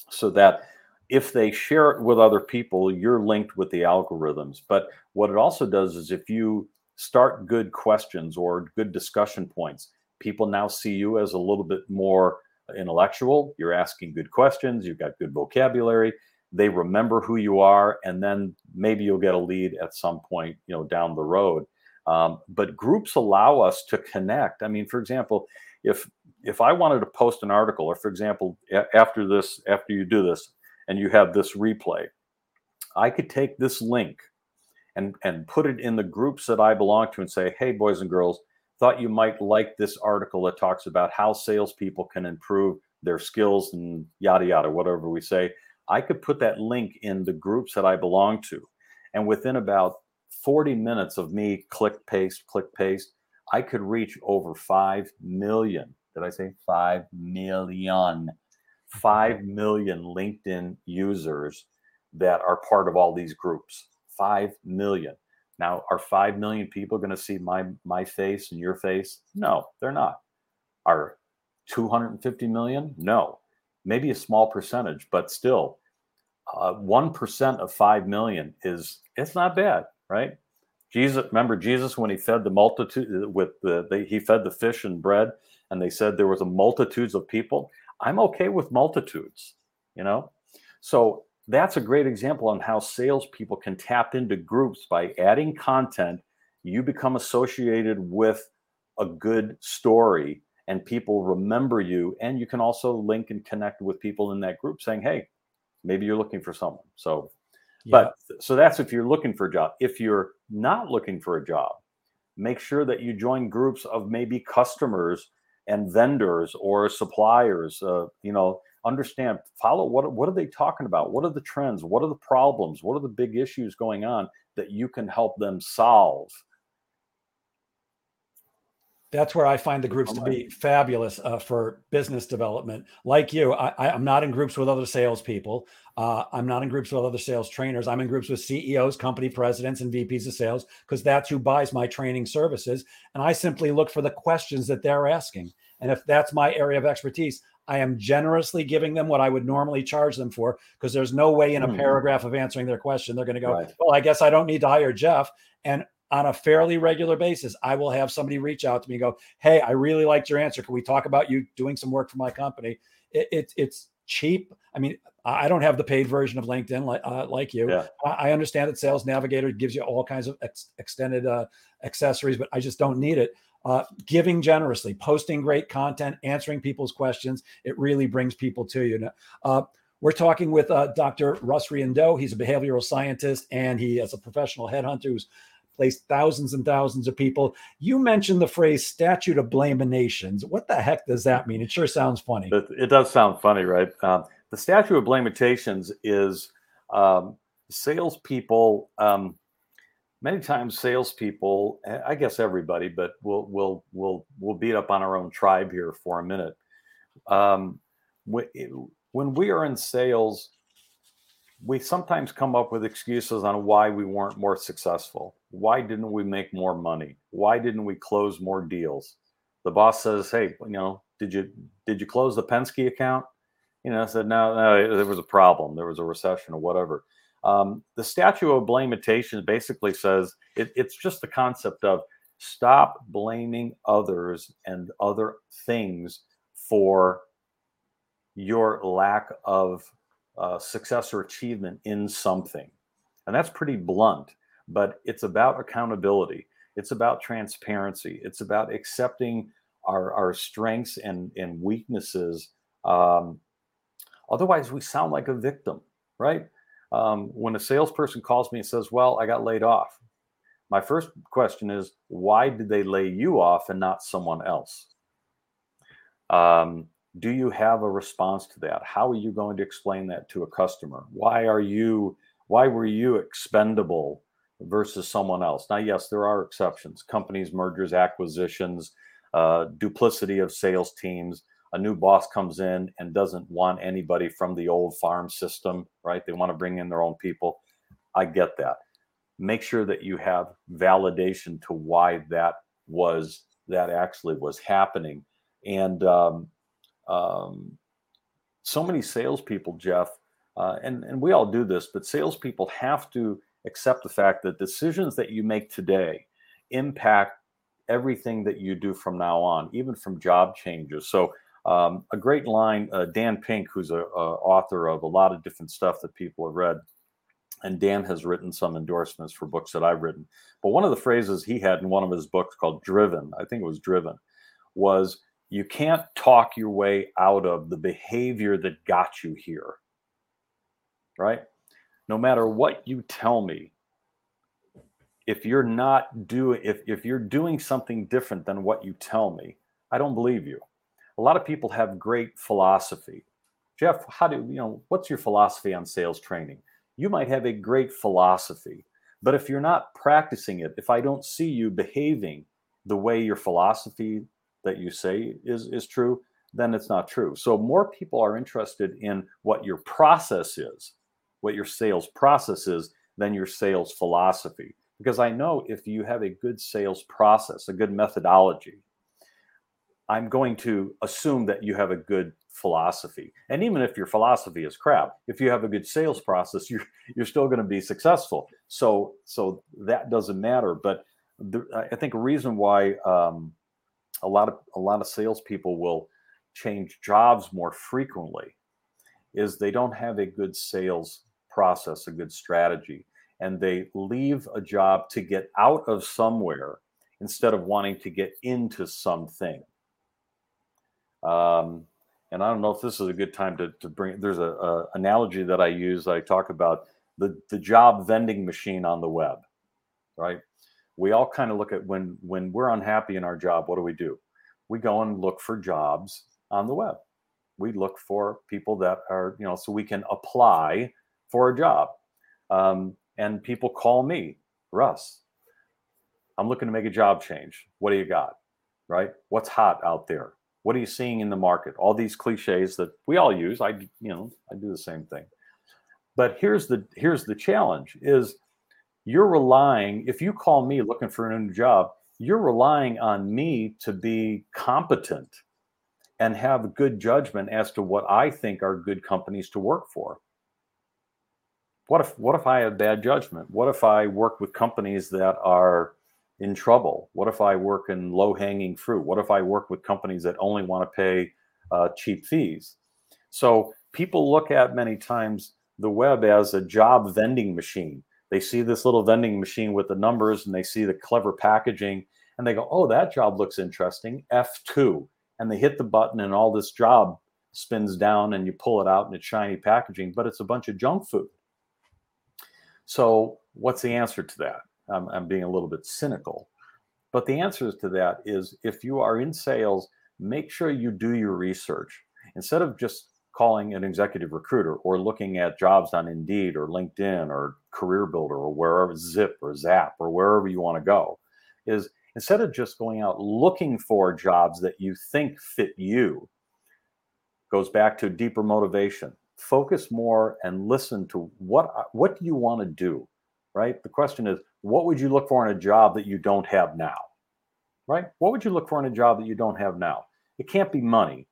so that if they share it with other people, you're linked with the algorithms. But what it also does is if you start good questions or good discussion points, people now see you as a little bit more intellectual. You're asking good questions, you've got good vocabulary. They remember who you are, and then maybe you'll get a lead at some point, you know, down the road. Um, but groups allow us to connect. I mean, for example, if if I wanted to post an article, or for example, after this, after you do this, and you have this replay, I could take this link and, and put it in the groups that I belong to and say, hey, boys and girls, thought you might like this article that talks about how salespeople can improve their skills and yada yada, whatever we say. I could put that link in the groups that I belong to. And within about 40 minutes of me click paste, click paste, I could reach over 5 million. Did I say 5 million? 5 million LinkedIn users that are part of all these groups. 5 million. Now, are 5 million people going to see my my face and your face? No, they're not. Are 250 million? No. Maybe a small percentage, but still, uh, 1% of 5 million is it's not bad, right? Jesus, remember Jesus when he fed the multitude with the, the he fed the fish and bread, and they said there was a multitudes of people. I'm okay with multitudes, you know? So that's a great example on how salespeople can tap into groups by adding content. You become associated with a good story and people remember you. And you can also link and connect with people in that group saying, hey, maybe you're looking for someone. So, yeah. but so that's if you're looking for a job. If you're not looking for a job, make sure that you join groups of maybe customers and vendors or suppliers uh, you know understand follow what what are they talking about what are the trends what are the problems what are the big issues going on that you can help them solve that's where I find the groups to be fabulous uh, for business development. Like you, I, am not in groups with other salespeople. Uh, I'm not in groups with other sales trainers. I'm in groups with CEOs, company presidents, and VPs of sales because that's who buys my training services. And I simply look for the questions that they're asking. And if that's my area of expertise, I am generously giving them what I would normally charge them for because there's no way in a mm. paragraph of answering their question they're going to go, right. well, I guess I don't need to hire Jeff. And on a fairly regular basis, I will have somebody reach out to me and go, Hey, I really liked your answer. Can we talk about you doing some work for my company? It, it it's cheap. I mean, I don't have the paid version of LinkedIn like, uh, like you. Yeah. I, understand that Sales Navigator gives you all kinds of ex- extended uh, accessories, but I just don't need it. Uh, giving generously, posting great content, answering people's questions, it really brings people to you. Uh, we're talking with uh, Dr. Russ Riendeau. He's a behavioral scientist and he is a professional headhunter who's placed thousands and thousands of people. You mentioned the phrase statute of limitations. What the heck does that mean? It sure sounds funny. It, it does sound funny, right? Um, the statute of limitations is um, salespeople. Um, many times, salespeople, I guess everybody, but we'll we'll we'll we'll beat up on our own tribe here for a minute. Um, when we are in sales, we sometimes come up with excuses on why we weren't more successful. Why didn't we make more money? Why didn't we close more deals? The boss says, "Hey, you know, did you did you close the Penske account?" You know, I said, "No, no, there was a problem. There was a recession or whatever." Um, the statute of limitation basically says it, it's just the concept of stop blaming others and other things for your lack of uh, success or achievement in something. And that's pretty blunt, but it's about accountability. It's about transparency. It's about accepting our, our strengths and, and weaknesses. Um, otherwise, we sound like a victim, right? Um, when a salesperson calls me and says, Well, I got laid off, my first question is, Why did they lay you off and not someone else? Um, do you have a response to that? How are you going to explain that to a customer? Why are you why were you expendable versus someone else? Now yes there are exceptions. Companies mergers acquisitions uh, duplicity of sales teams. A new boss comes in and doesn't want anybody from the old farm system right? They want to bring in their own people. I get that. Make sure that you have validation to why that was that actually was happening. And um, um, so many salespeople, Jeff, uh, and and we all do this, but salespeople have to accept the fact that decisions that you make today impact everything that you do from now on, even from job changes. So. Um, a great line, uh, Dan Pink, who's a, a, author of a lot of different stuff that people have read, and Dan has written some endorsements for books that I've written. But one of the phrases he had in one of his books called "Driven," I think it was "Driven," was you can't talk your way out of the behavior that got you here. Right? No matter what you tell me, if you're not doing if, if you're doing something different than what you tell me, I don't believe you. A lot of people have great philosophy. Jeff, how do you know what's your philosophy on sales training? You might have a great philosophy, but if you're not practicing it, if I don't see you behaving the way your philosophy that you say is is true, then it's not true. So more people are interested in what your process is, what your sales process is, than your sales philosophy. Because I know if you have a good sales process, a good methodology, I'm going to assume that you have a good philosophy. And even if your philosophy is crap, if you have a good sales process, you're you're still going to be successful. So so that doesn't matter. But the, I think a reason why um, a lot of a lot of salespeople will change jobs more frequently is they don't have a good sales process, a good strategy, and they leave a job to get out of somewhere instead of wanting to get into something. Um, and I don't know if this is a good time to, to bring. There's a, a analogy that I use. I talk about the the job vending machine on the web, right? We all kind of look at when when we're unhappy in our job what do we do? We go and look for jobs on the web. We look for people that are you know so we can apply for a job. Um, and people call me russ i'm looking to make a job change. What do you got? Right? What's hot out there? What are you seeing in the market? All these cliches that we all use. I you know i do the same thing. But here's the here's the challenge is you're relying, if you call me looking for a new job, you're relying on me to be competent and have good judgment as to what I think are good companies to work for. What if what if I have bad judgment? What if I work with companies that are in trouble? What if I work in low hanging fruit? What if I work with companies that only want to pay uh, cheap fees? So people look at many times the web as a job vending machine they see this little vending machine with the numbers and they see the clever packaging and they go, oh, that job looks interesting. F2. And they hit the button and all this job spins down and you pull it out and it's shiny packaging, but it's a bunch of junk food. So, what's the answer to that? I'm, I'm being a little bit cynical. But the answer to that is if you are in sales, make sure you do your research. Instead of just calling an executive recruiter or looking at jobs on Indeed or LinkedIn or Career Builder or wherever Zip or Zap or wherever you want to go, is instead of just going out looking for jobs that you think fit you, goes back to deeper motivation. Focus more and listen to what what do you want to do, right? The question is, what would you look for in a job that you don't have now, right? What would you look for in a job that you don't have now? It can't be money,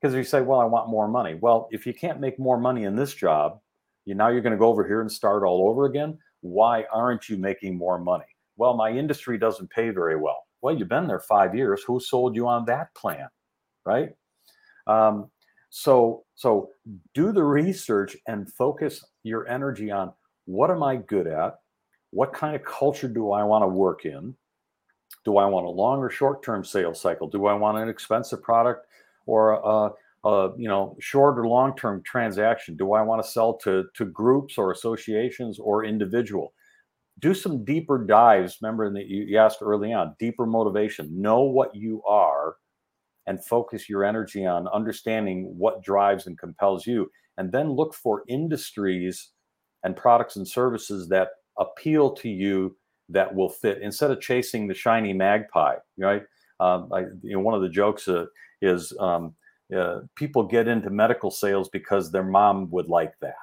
because you say, well, I want more money. Well, if you can't make more money in this job, you now you're going to go over here and start all over again. Why aren't you making more money? Well, my industry doesn't pay very well. Well, you've been there five years. Who sold you on that plan, right? Um, so, so do the research and focus your energy on what am I good at? What kind of culture do I want to work in? Do I want a long or short-term sales cycle? Do I want an expensive product or a, a you know short or long-term transaction? Do I want to sell to to groups or associations or individual? Do some deeper dives. Remember that you asked early on, deeper motivation. Know what you are and focus your energy on understanding what drives and compels you and then look for industries and products and services that appeal to you that will fit instead of chasing the shiny magpie right um, I, you know, one of the jokes uh, is um, uh, people get into medical sales because their mom would like that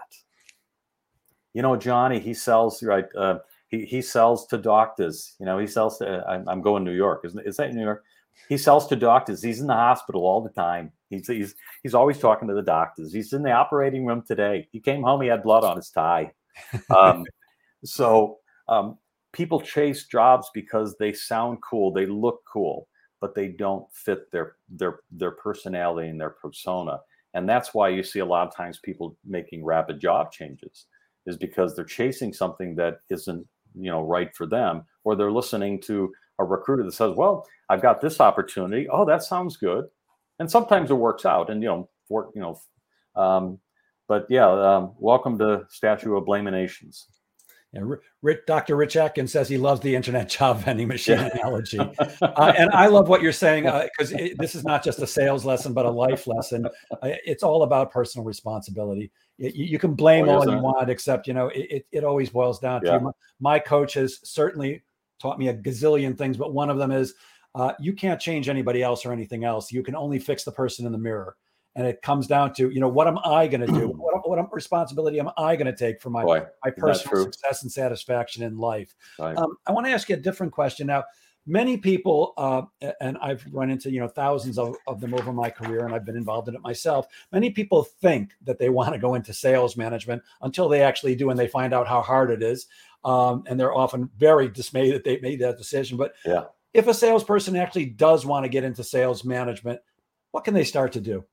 you know johnny he sells right uh, he, he sells to doctors you know he sells to i'm, I'm going to new york isn't is that new york he sells to doctors. He's in the hospital all the time. He's he's he's always talking to the doctors. He's in the operating room today. He came home. He had blood on his tie. Um, so um, people chase jobs because they sound cool, they look cool, but they don't fit their their their personality and their persona. And that's why you see a lot of times people making rapid job changes is because they're chasing something that isn't you know right for them, or they're listening to a recruiter that says, "Well, I've got this opportunity. Oh, that sounds good," and sometimes it works out. And you know, for you know, um, but yeah, um, welcome to Statue of Blaminations. Yeah, Rich, Dr. Rich Atkins says he loves the internet job vending machine yeah. analogy, uh, and I love what you're saying because uh, this is not just a sales lesson, but a life lesson. Uh, it's all about personal responsibility. You, you can blame all you want, except you know it, it, it always boils down to my, my coach has certainly taught me a gazillion things, but one of them is uh, you can't change anybody else or anything else. You can only fix the person in the mirror. And it comes down to, you know, what am I going to do? What, what responsibility am I going to take for my, Boy, my personal success and satisfaction in life? Right. Um, I want to ask you a different question now. Many people, uh, and I've run into you know thousands of, of them over my career, and I've been involved in it myself. Many people think that they want to go into sales management until they actually do, and they find out how hard it is um, and they're often very dismayed that they made that decision. But yeah, if a salesperson actually does want to get into sales management, what can they start to do?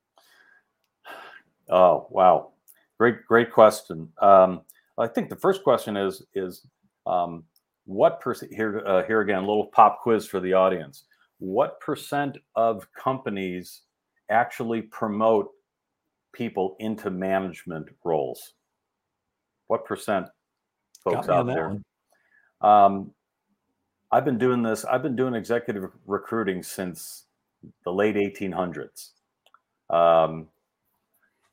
Oh wow, great great question. Um, I think the first question is is um, what percent here uh, here again a little pop quiz for the audience. What percent of companies actually promote people into management roles? What percent folks out there. Um, I've been doing this. I've been doing executive recruiting since the late 1800s. Um,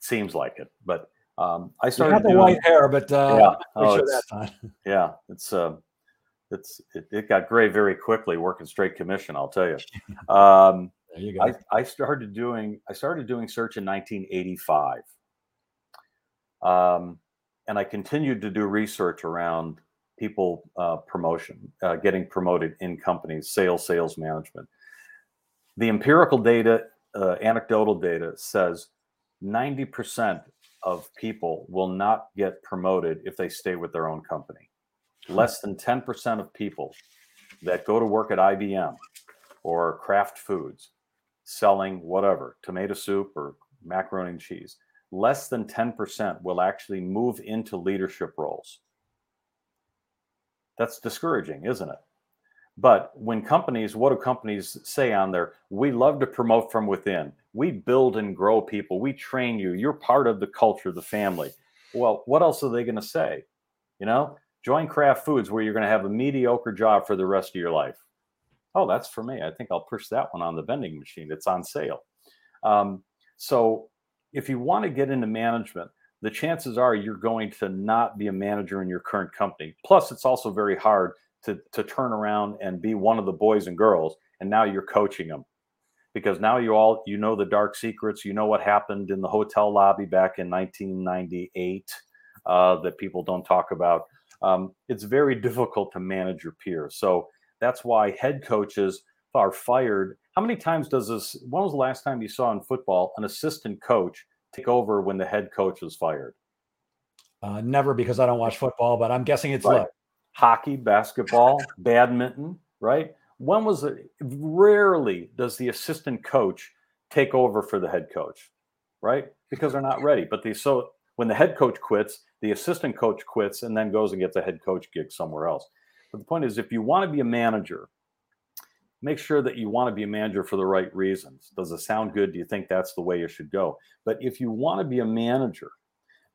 seems like it, but um, I started. You the white hair, but uh, yeah, oh, sure it's, yeah, it's uh, it's it, it, got gray very quickly working straight commission. I'll tell you. Um, there you go. I, I started doing I started doing search in 1985. Um, and I continued to do research around people uh, promotion, uh, getting promoted in companies, sales, sales management. The empirical data, uh, anecdotal data says 90% of people will not get promoted if they stay with their own company. Hmm. Less than 10% of people that go to work at IBM or Kraft Foods selling whatever, tomato soup or macaroni and cheese, less than 10% will actually move into leadership roles. That's discouraging, isn't it? But when companies, what do companies say on there? We love to promote from within. We build and grow people. We train you. You're part of the culture, the family. Well, what else are they going to say? You know, join Kraft Foods where you're going to have a mediocre job for the rest of your life. Oh, that's for me. I think I'll push that one on the vending machine. It's on sale. Um, so if you want to get into management, the chances are you're going to not be a manager in your current company. Plus, it's also very hard to, to turn around and be one of the boys and girls, and now you're coaching them. because now you all you know the dark secrets you know what happened in the hotel lobby back in 1998 uh, that people don't talk about. Um, it's very difficult to manage your peers. So that's why head coaches are fired. How many times does this when was the last time you saw in football an assistant coach take over when the head coach was fired? Uh, never because i don't watch football but i'm guessing it's right. Hockey basketball badminton right when was it? Rarely does the assistant coach take over for the head coach, right? Because they're not ready. But the so when the head coach quits, the assistant coach quits and then goes and gets a head coach gig somewhere else. But the point is, if you want to be a manager, make sure that you want to be a manager for the right reasons. Does it sound good? Do you think that's the way you should go? But if you want to be a manager,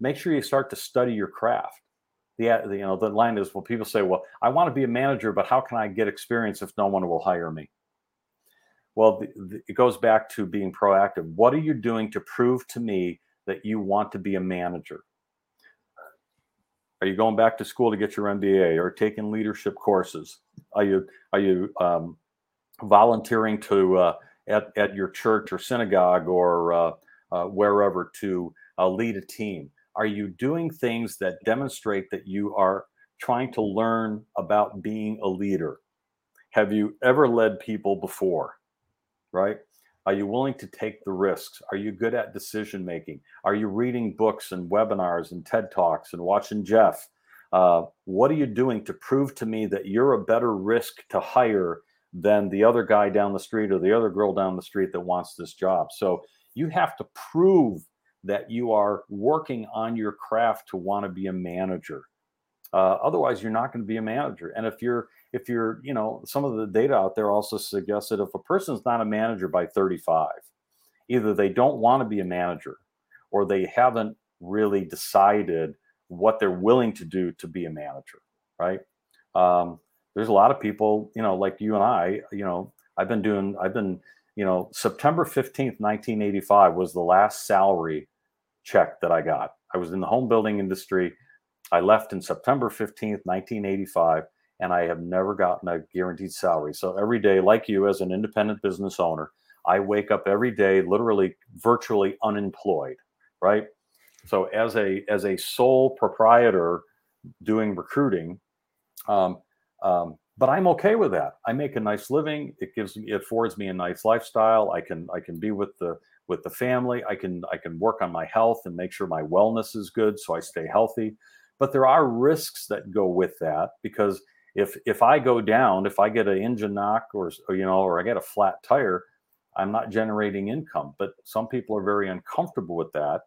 make sure you start to study your craft the you know the line is well people say well i want to be a manager but how can i get experience if no one will hire me? Well the, the, it goes back to being proactive. What are you doing to prove to me that you want to be a manager? Are you going back to school to get your mba or taking leadership courses? Are you are you um, volunteering to uh, at, at your church or synagogue or uh, uh, wherever to uh, lead a team are you doing things that demonstrate that you are trying to learn about being a leader? Have you ever led people before? Right? Are you willing to take the risks? Are you good at decision making? Are you reading books and webinars and TED Talks and watching Jeff? Uh, what are you doing to prove to me that you're a better risk to hire than the other guy down the street or the other girl down the street that wants this job? So you have to prove that you are working on your craft to want to be a manager. Uh, otherwise, you're not going to be a manager. And if you're, if you're, you know, some of the data out there also suggests that if a person's not a manager by 35, either they don't want to be a manager or they haven't really decided what they're willing to do to be a manager, right? Um, there's a lot of people, you know, like you and I, you know, I've been doing, I've been, you know, September 15th, 1985 was the last salary check that I got. I was in the home building industry. I left in September 15th, 1985, and I have never gotten a guaranteed salary. So every day, like you as an independent business owner, I wake up every day literally virtually unemployed, right? So as a as a sole proprietor doing recruiting, um, um, but I'm okay with that. I make a nice living. It gives me, it affords me a nice lifestyle. I can, I can be with the, with the family. I can, I can work on my health and make sure my wellness is good so I stay healthy. But there are risks that go with that because if, if I go down, if I get an engine knock or, you know, or I get a flat tire, I'm not generating income. But some people are very uncomfortable with that.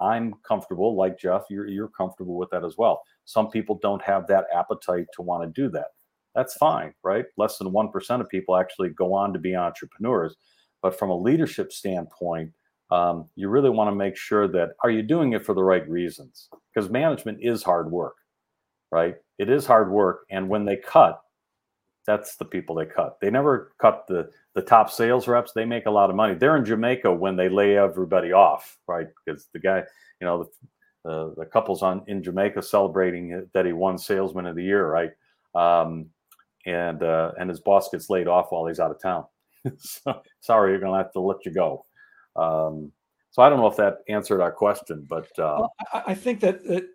I'm comfortable, like Jeff, you're, you're comfortable with that as well. Some people don't have that appetite to want to do that that's fine, right? Less than 1% of people actually go on to be entrepreneurs. But from a leadership standpoint, um, you really want to make sure that are you doing it for the right reasons? Because management is hard work, right? It is hard work. And when they cut, that's the people they cut. They never cut the the top sales reps. They make a lot of money. They're in Jamaica when they lay everybody off, right? Because the guy, you know, the, the, the couple's on in Jamaica celebrating that he won Salesman of the Year, right? Um, and uh, and his boss gets laid off while he's out of town. so, sorry, you're gonna have to let you go. Um, so I don't know if that answered our question, but uh, well, I, think that, that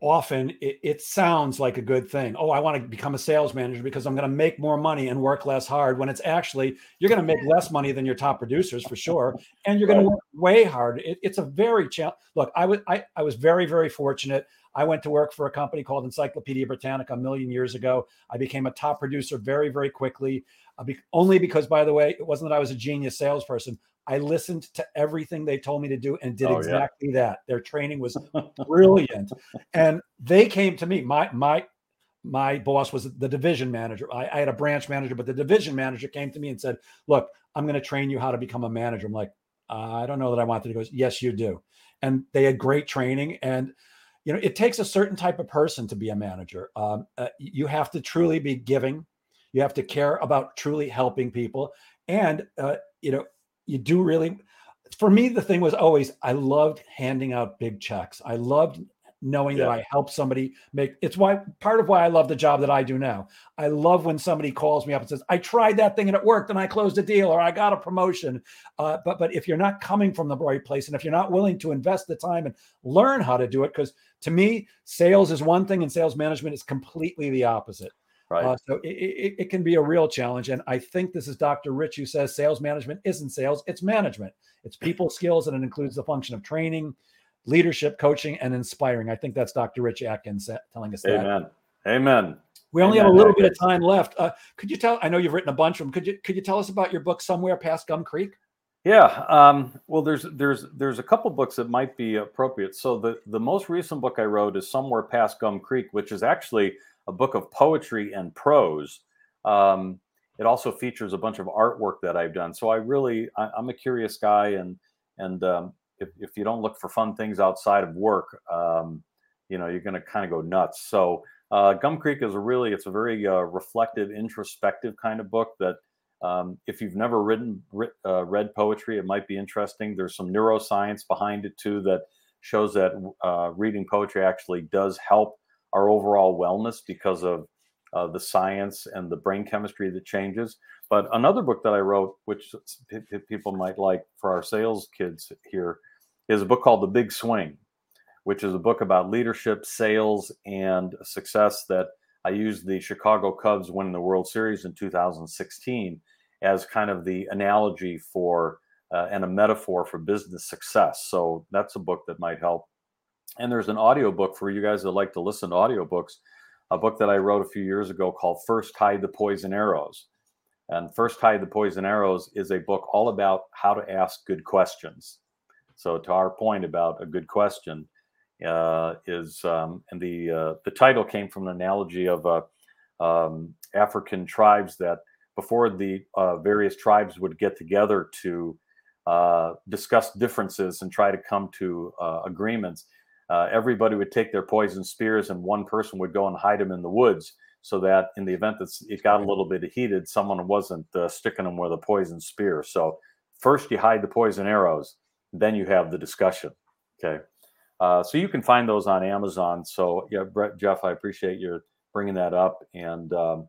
often it, it, sounds like a good thing. Oh, I want to become a sales manager because I'm going to make more money and work less hard. When it's actually you're going to make less money than your top producers for sure, and you're going to work way harder. It, it's a very challenge. Look, I was I, I was very very fortunate. I went to work for a company called Encyclopedia Britannica a million years ago. I became a top producer very very quickly, uh, be, only because by the way, it wasn't that I was a genius salesperson. I listened to everything they told me to do and did oh, exactly yeah. that. Their training was brilliant. and they came to me. My my my boss was the division manager. I, I, had a branch manager, but the division manager came to me and said, Look, I'm going to train you how to become a manager. I'm like, I don't know that I want to. He goes, Yes, you do. And they had great training. And, you know, it takes a certain type of person to be a manager. Um, uh, you have to truly be giving, you have to care about truly helping people. And, uh, you know, you do really for me the thing was always i loved handing out big checks i loved knowing Yeah. that I helped somebody make it's why part of why I love the job that I do now. I love when somebody calls me up and says, I tried that thing and it worked and I closed a deal or I got a promotion. Uh, but but if you're not coming from the right place and if you're not willing to invest the time and learn how to do it, because to me, sales is one thing and sales management is completely the opposite. Right. Uh, so it, it, it can be a real challenge. And I think this is Dr. Rich who says sales management isn't sales, it's management. It's people skills and it includes the function of training, leadership, coaching, and inspiring. I think that's Dr. Rich Atkins telling us that. Amen. Amen. We only have a little bit of time left. Uh, could you tell? I know you've written a bunch of them. Could you could you tell us about your book somewhere past Gum Creek? Yeah. Um, well, there's there's there's a couple books that might be appropriate. So the the most recent book I wrote is Somewhere Past Gum Creek, which is actually a book of poetry and prose. Um, it also features a bunch of artwork that I've done. So I really I, I'm a curious guy, and and um, if if you don't look for fun things outside of work, um, you know you're going to kind of go nuts. So uh, Gum Creek is a really it's a very uh, reflective, introspective kind of book that um, if you've never written writ, uh, read poetry, it might be interesting. There's some neuroscience behind it too that shows that uh, reading poetry actually does help our overall wellness because of uh, the science and the brain chemistry that changes. But another book that I wrote, which p- p- people might like for our sales kids here, is a book called The Big Swing, which is a book about leadership, sales, and success that I used the Chicago Cubs winning the World Series in 2016 as kind of the analogy for uh, and a metaphor for business success. So that's a book that might help. And there's an audiobook for you guys that like to listen to audiobooks, a book that I wrote a few years ago called First Hide the Poison Arrows. And First Hide the Poison Arrows is a book all about how to ask good questions. So to our point about a good question, uh, is um, and the uh, the title came from an analogy of uh, um, African tribes that before the uh, various tribes would get together to uh, discuss differences and try to come to uh, agreements, uh, everybody would take their poison spears and one person would go and hide them in the woods so that in the event that it got a little bit heated, someone wasn't uh, sticking them with a poison spear. So first you hide the poison arrows, then you have the discussion. Okay. Uh, so you can find those on Amazon. So yeah, Brett, Jeff, I appreciate your bringing that up. And um,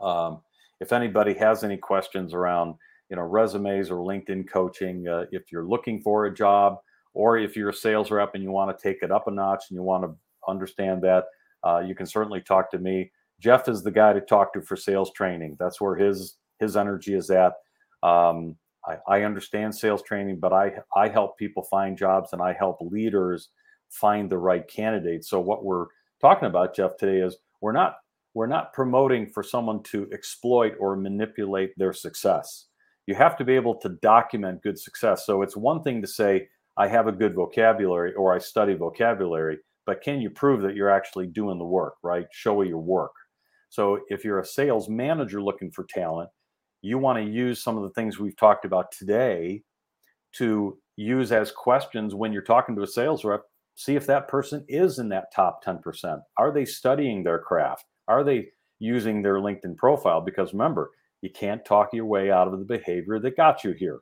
um, if anybody has any questions around, you know, resumes or LinkedIn coaching, uh, if you're looking for a job, or if you're a sales rep and you want to take it up a notch and you want to understand that, uh, you can certainly talk to me. Jeff is the guy to talk to for sales training. That's where his his energy is at. Um, I, I understand sales training, but I I help people find jobs and I help leaders find the right candidates. So what we're talking about, Jeff, today is we're not we're not promoting for someone to exploit or manipulate their success. You have to be able to document good success. So it's one thing to say I have a good vocabulary or I study vocabulary, but can you prove that you're actually doing the work, right? Show your work. So if you're a sales manager looking for talent, you want to use some of the things we've talked about today to use as questions when you're talking to a sales rep. See if that person is in that top 10%. Are they studying their craft? Are they using their LinkedIn profile? Because remember, you can't talk your way out of the behavior that got you here.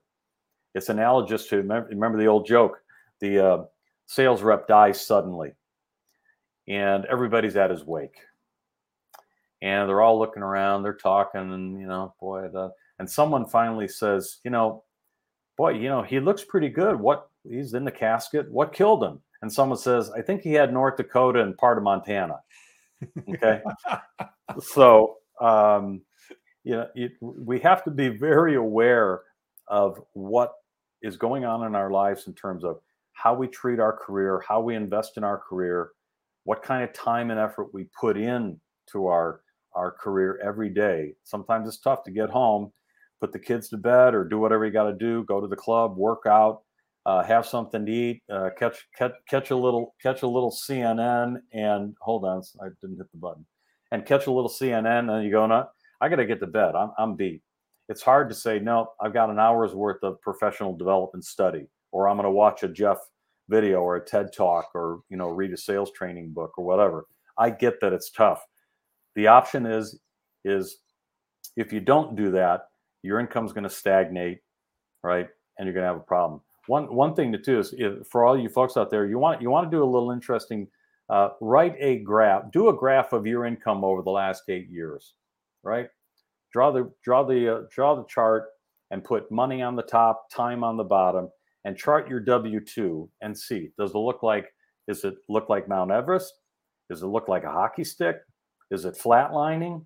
It's analogous to remember, the old joke the uh, sales rep dies suddenly, and everybody's at his wake and they're all looking around, they're talking, and you know, boy, the, and someone finally says, you know, boy, you know, he looks pretty good. What he's in the casket. What killed him? And someone says, I think he had North Dakota and part of Montana. Okay, so um, you know, it, we have to be very aware of what is going on in our lives in terms of how we treat our career, how we invest in our career, what kind of time and effort we put in to our our career every day. Sometimes it's tough to get home, put the kids to bed, or do whatever you got to do. Go to the club, work out, uh, have something to eat, uh, catch catch catch a little catch a little CNN, and hold on, I didn't hit the button, and catch a little CNN, and you go, no, I got to get to bed. I'm I'm beat. It's hard to say no. I've got an hour's worth of professional development study, or I'm going to watch a Jeff video or a TED talk, or you know read a sales training book or whatever. I get that it's tough the option is is if you don't do that your income's going to stagnate right and you're going to have a problem one one thing to do is if, for all you folks out there, you want you want to do a little interesting. Uh, write a graph. Do a graph of your income over the last eight years, right? Draw the draw the uh, draw the chart and put money on the top, time on the bottom, and chart your W two and see does it look like does it look like Mount Everest? Does it look like a hockey stick? Is it flatlining?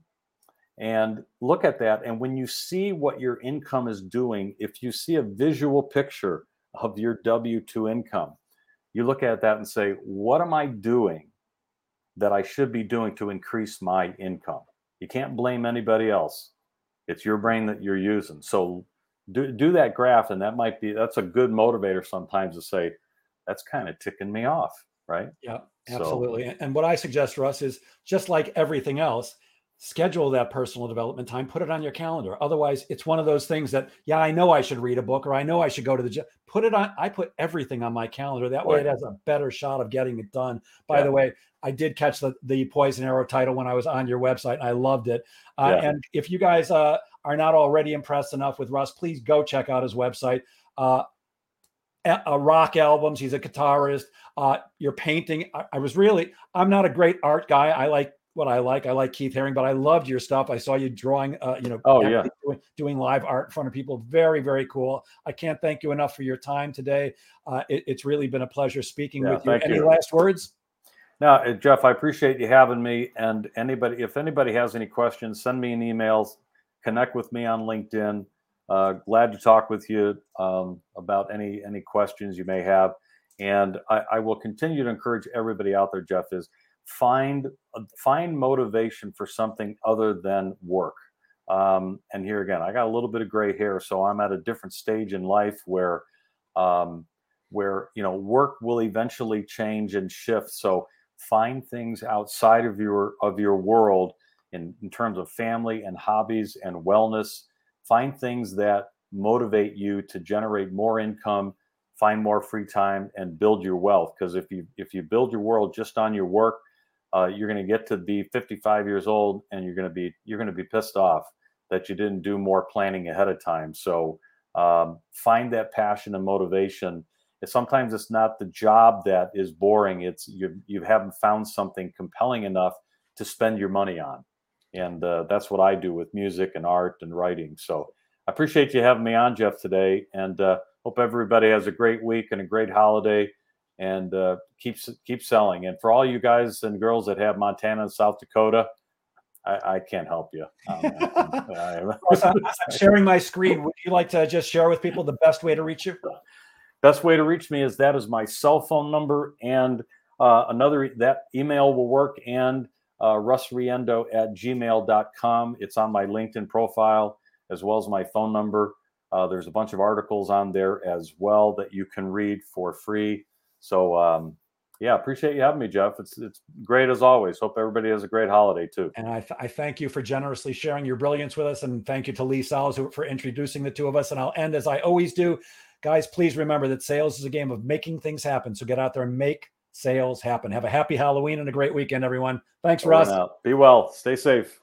And look at that. And when you see what your income is doing, if you see a visual picture of your W 2 income, you look at that and say, what am I doing that I should be doing to increase my income? You can't blame anybody else. It's your brain that you're using. So do, do that graph, and that might be that's a good motivator sometimes to say, that's kind of ticking me off, right? Yeah, absolutely. So, and what I suggest, Russ, is just like everything else, schedule that personal development time put it on your calendar otherwise it's one of those things that yeah i know i should read a book or i know i should go to the gym put it on i put everything on my calendar that way it has a better shot of getting it done by yeah. the way i did catch the, the poison arrow title when i was on your website i loved it uh, yeah. and if you guys uh, are not already impressed enough with russ please go check out his website uh, uh, rock albums. He's a guitarist. Uh, you're painting. I, I, was really, I'm not a great art guy. I like what I like. I like Keith Haring, but I loved your stuff. I saw you drawing, uh, you know, oh yeah, doing, doing, live art in front of people. Very, very cool. I can't thank you enough for your time today. Uh, it, it's really been a pleasure speaking yeah, with you. Any you. last words? No, uh, Jeff, I appreciate you having me. And anybody, if anybody has any questions, send me an email, connect with me on LinkedIn. Uh, glad to talk with you um, about any any questions you may have. And I, I will continue to encourage everybody out there, Jeff, is find uh, find motivation for something other than work. Um, and here again i got a little bit of gray hair so i'm at a different stage in life where um, where you know work will eventually change and shift. So find things outside of your of your world in, in terms of family and hobbies and wellness. Find things that motivate you to generate more income find more free time and build your wealth. Because if you if you build your world just on your work uh, you're going to get to be 55 years old and you're going to be you're going to be pissed off that you didn't do more planning ahead of time. So um, find that passion and motivation. And sometimes it's not the job that is boring. It's you you haven't found something compelling enough to spend your money on. And uh, that's what i do with music and art and writing. So i appreciate you having me on jeff today. And uh, hope everybody has a great week and a great holiday and uh, keep keep selling. And for all you guys and girls that have Montana and South Dakota, I, I can't help you. Um, I'm, I'm sharing my screen. Would you like to just share with people the best way to reach you? Best way to reach me is that is my cell phone number and uh, another that email will work and uh, russriendeau at gmail.com. It's on my LinkedIn profile as well as my phone number. Uh, there's a bunch of articles on there as well that you can read for free. So um, yeah, appreciate you having me, Jeff. It's it's great as always. Hope everybody has a great holiday too. And I, th- I thank you for generously sharing your brilliance with us, and thank you to Lee Salz for introducing the two of us. And I'll end as I always do, guys. Please remember that sales is a game of making things happen. So get out there and make sales happen. Have a happy Halloween and a great weekend, everyone. Thanks, Russ. Be well. Stay safe.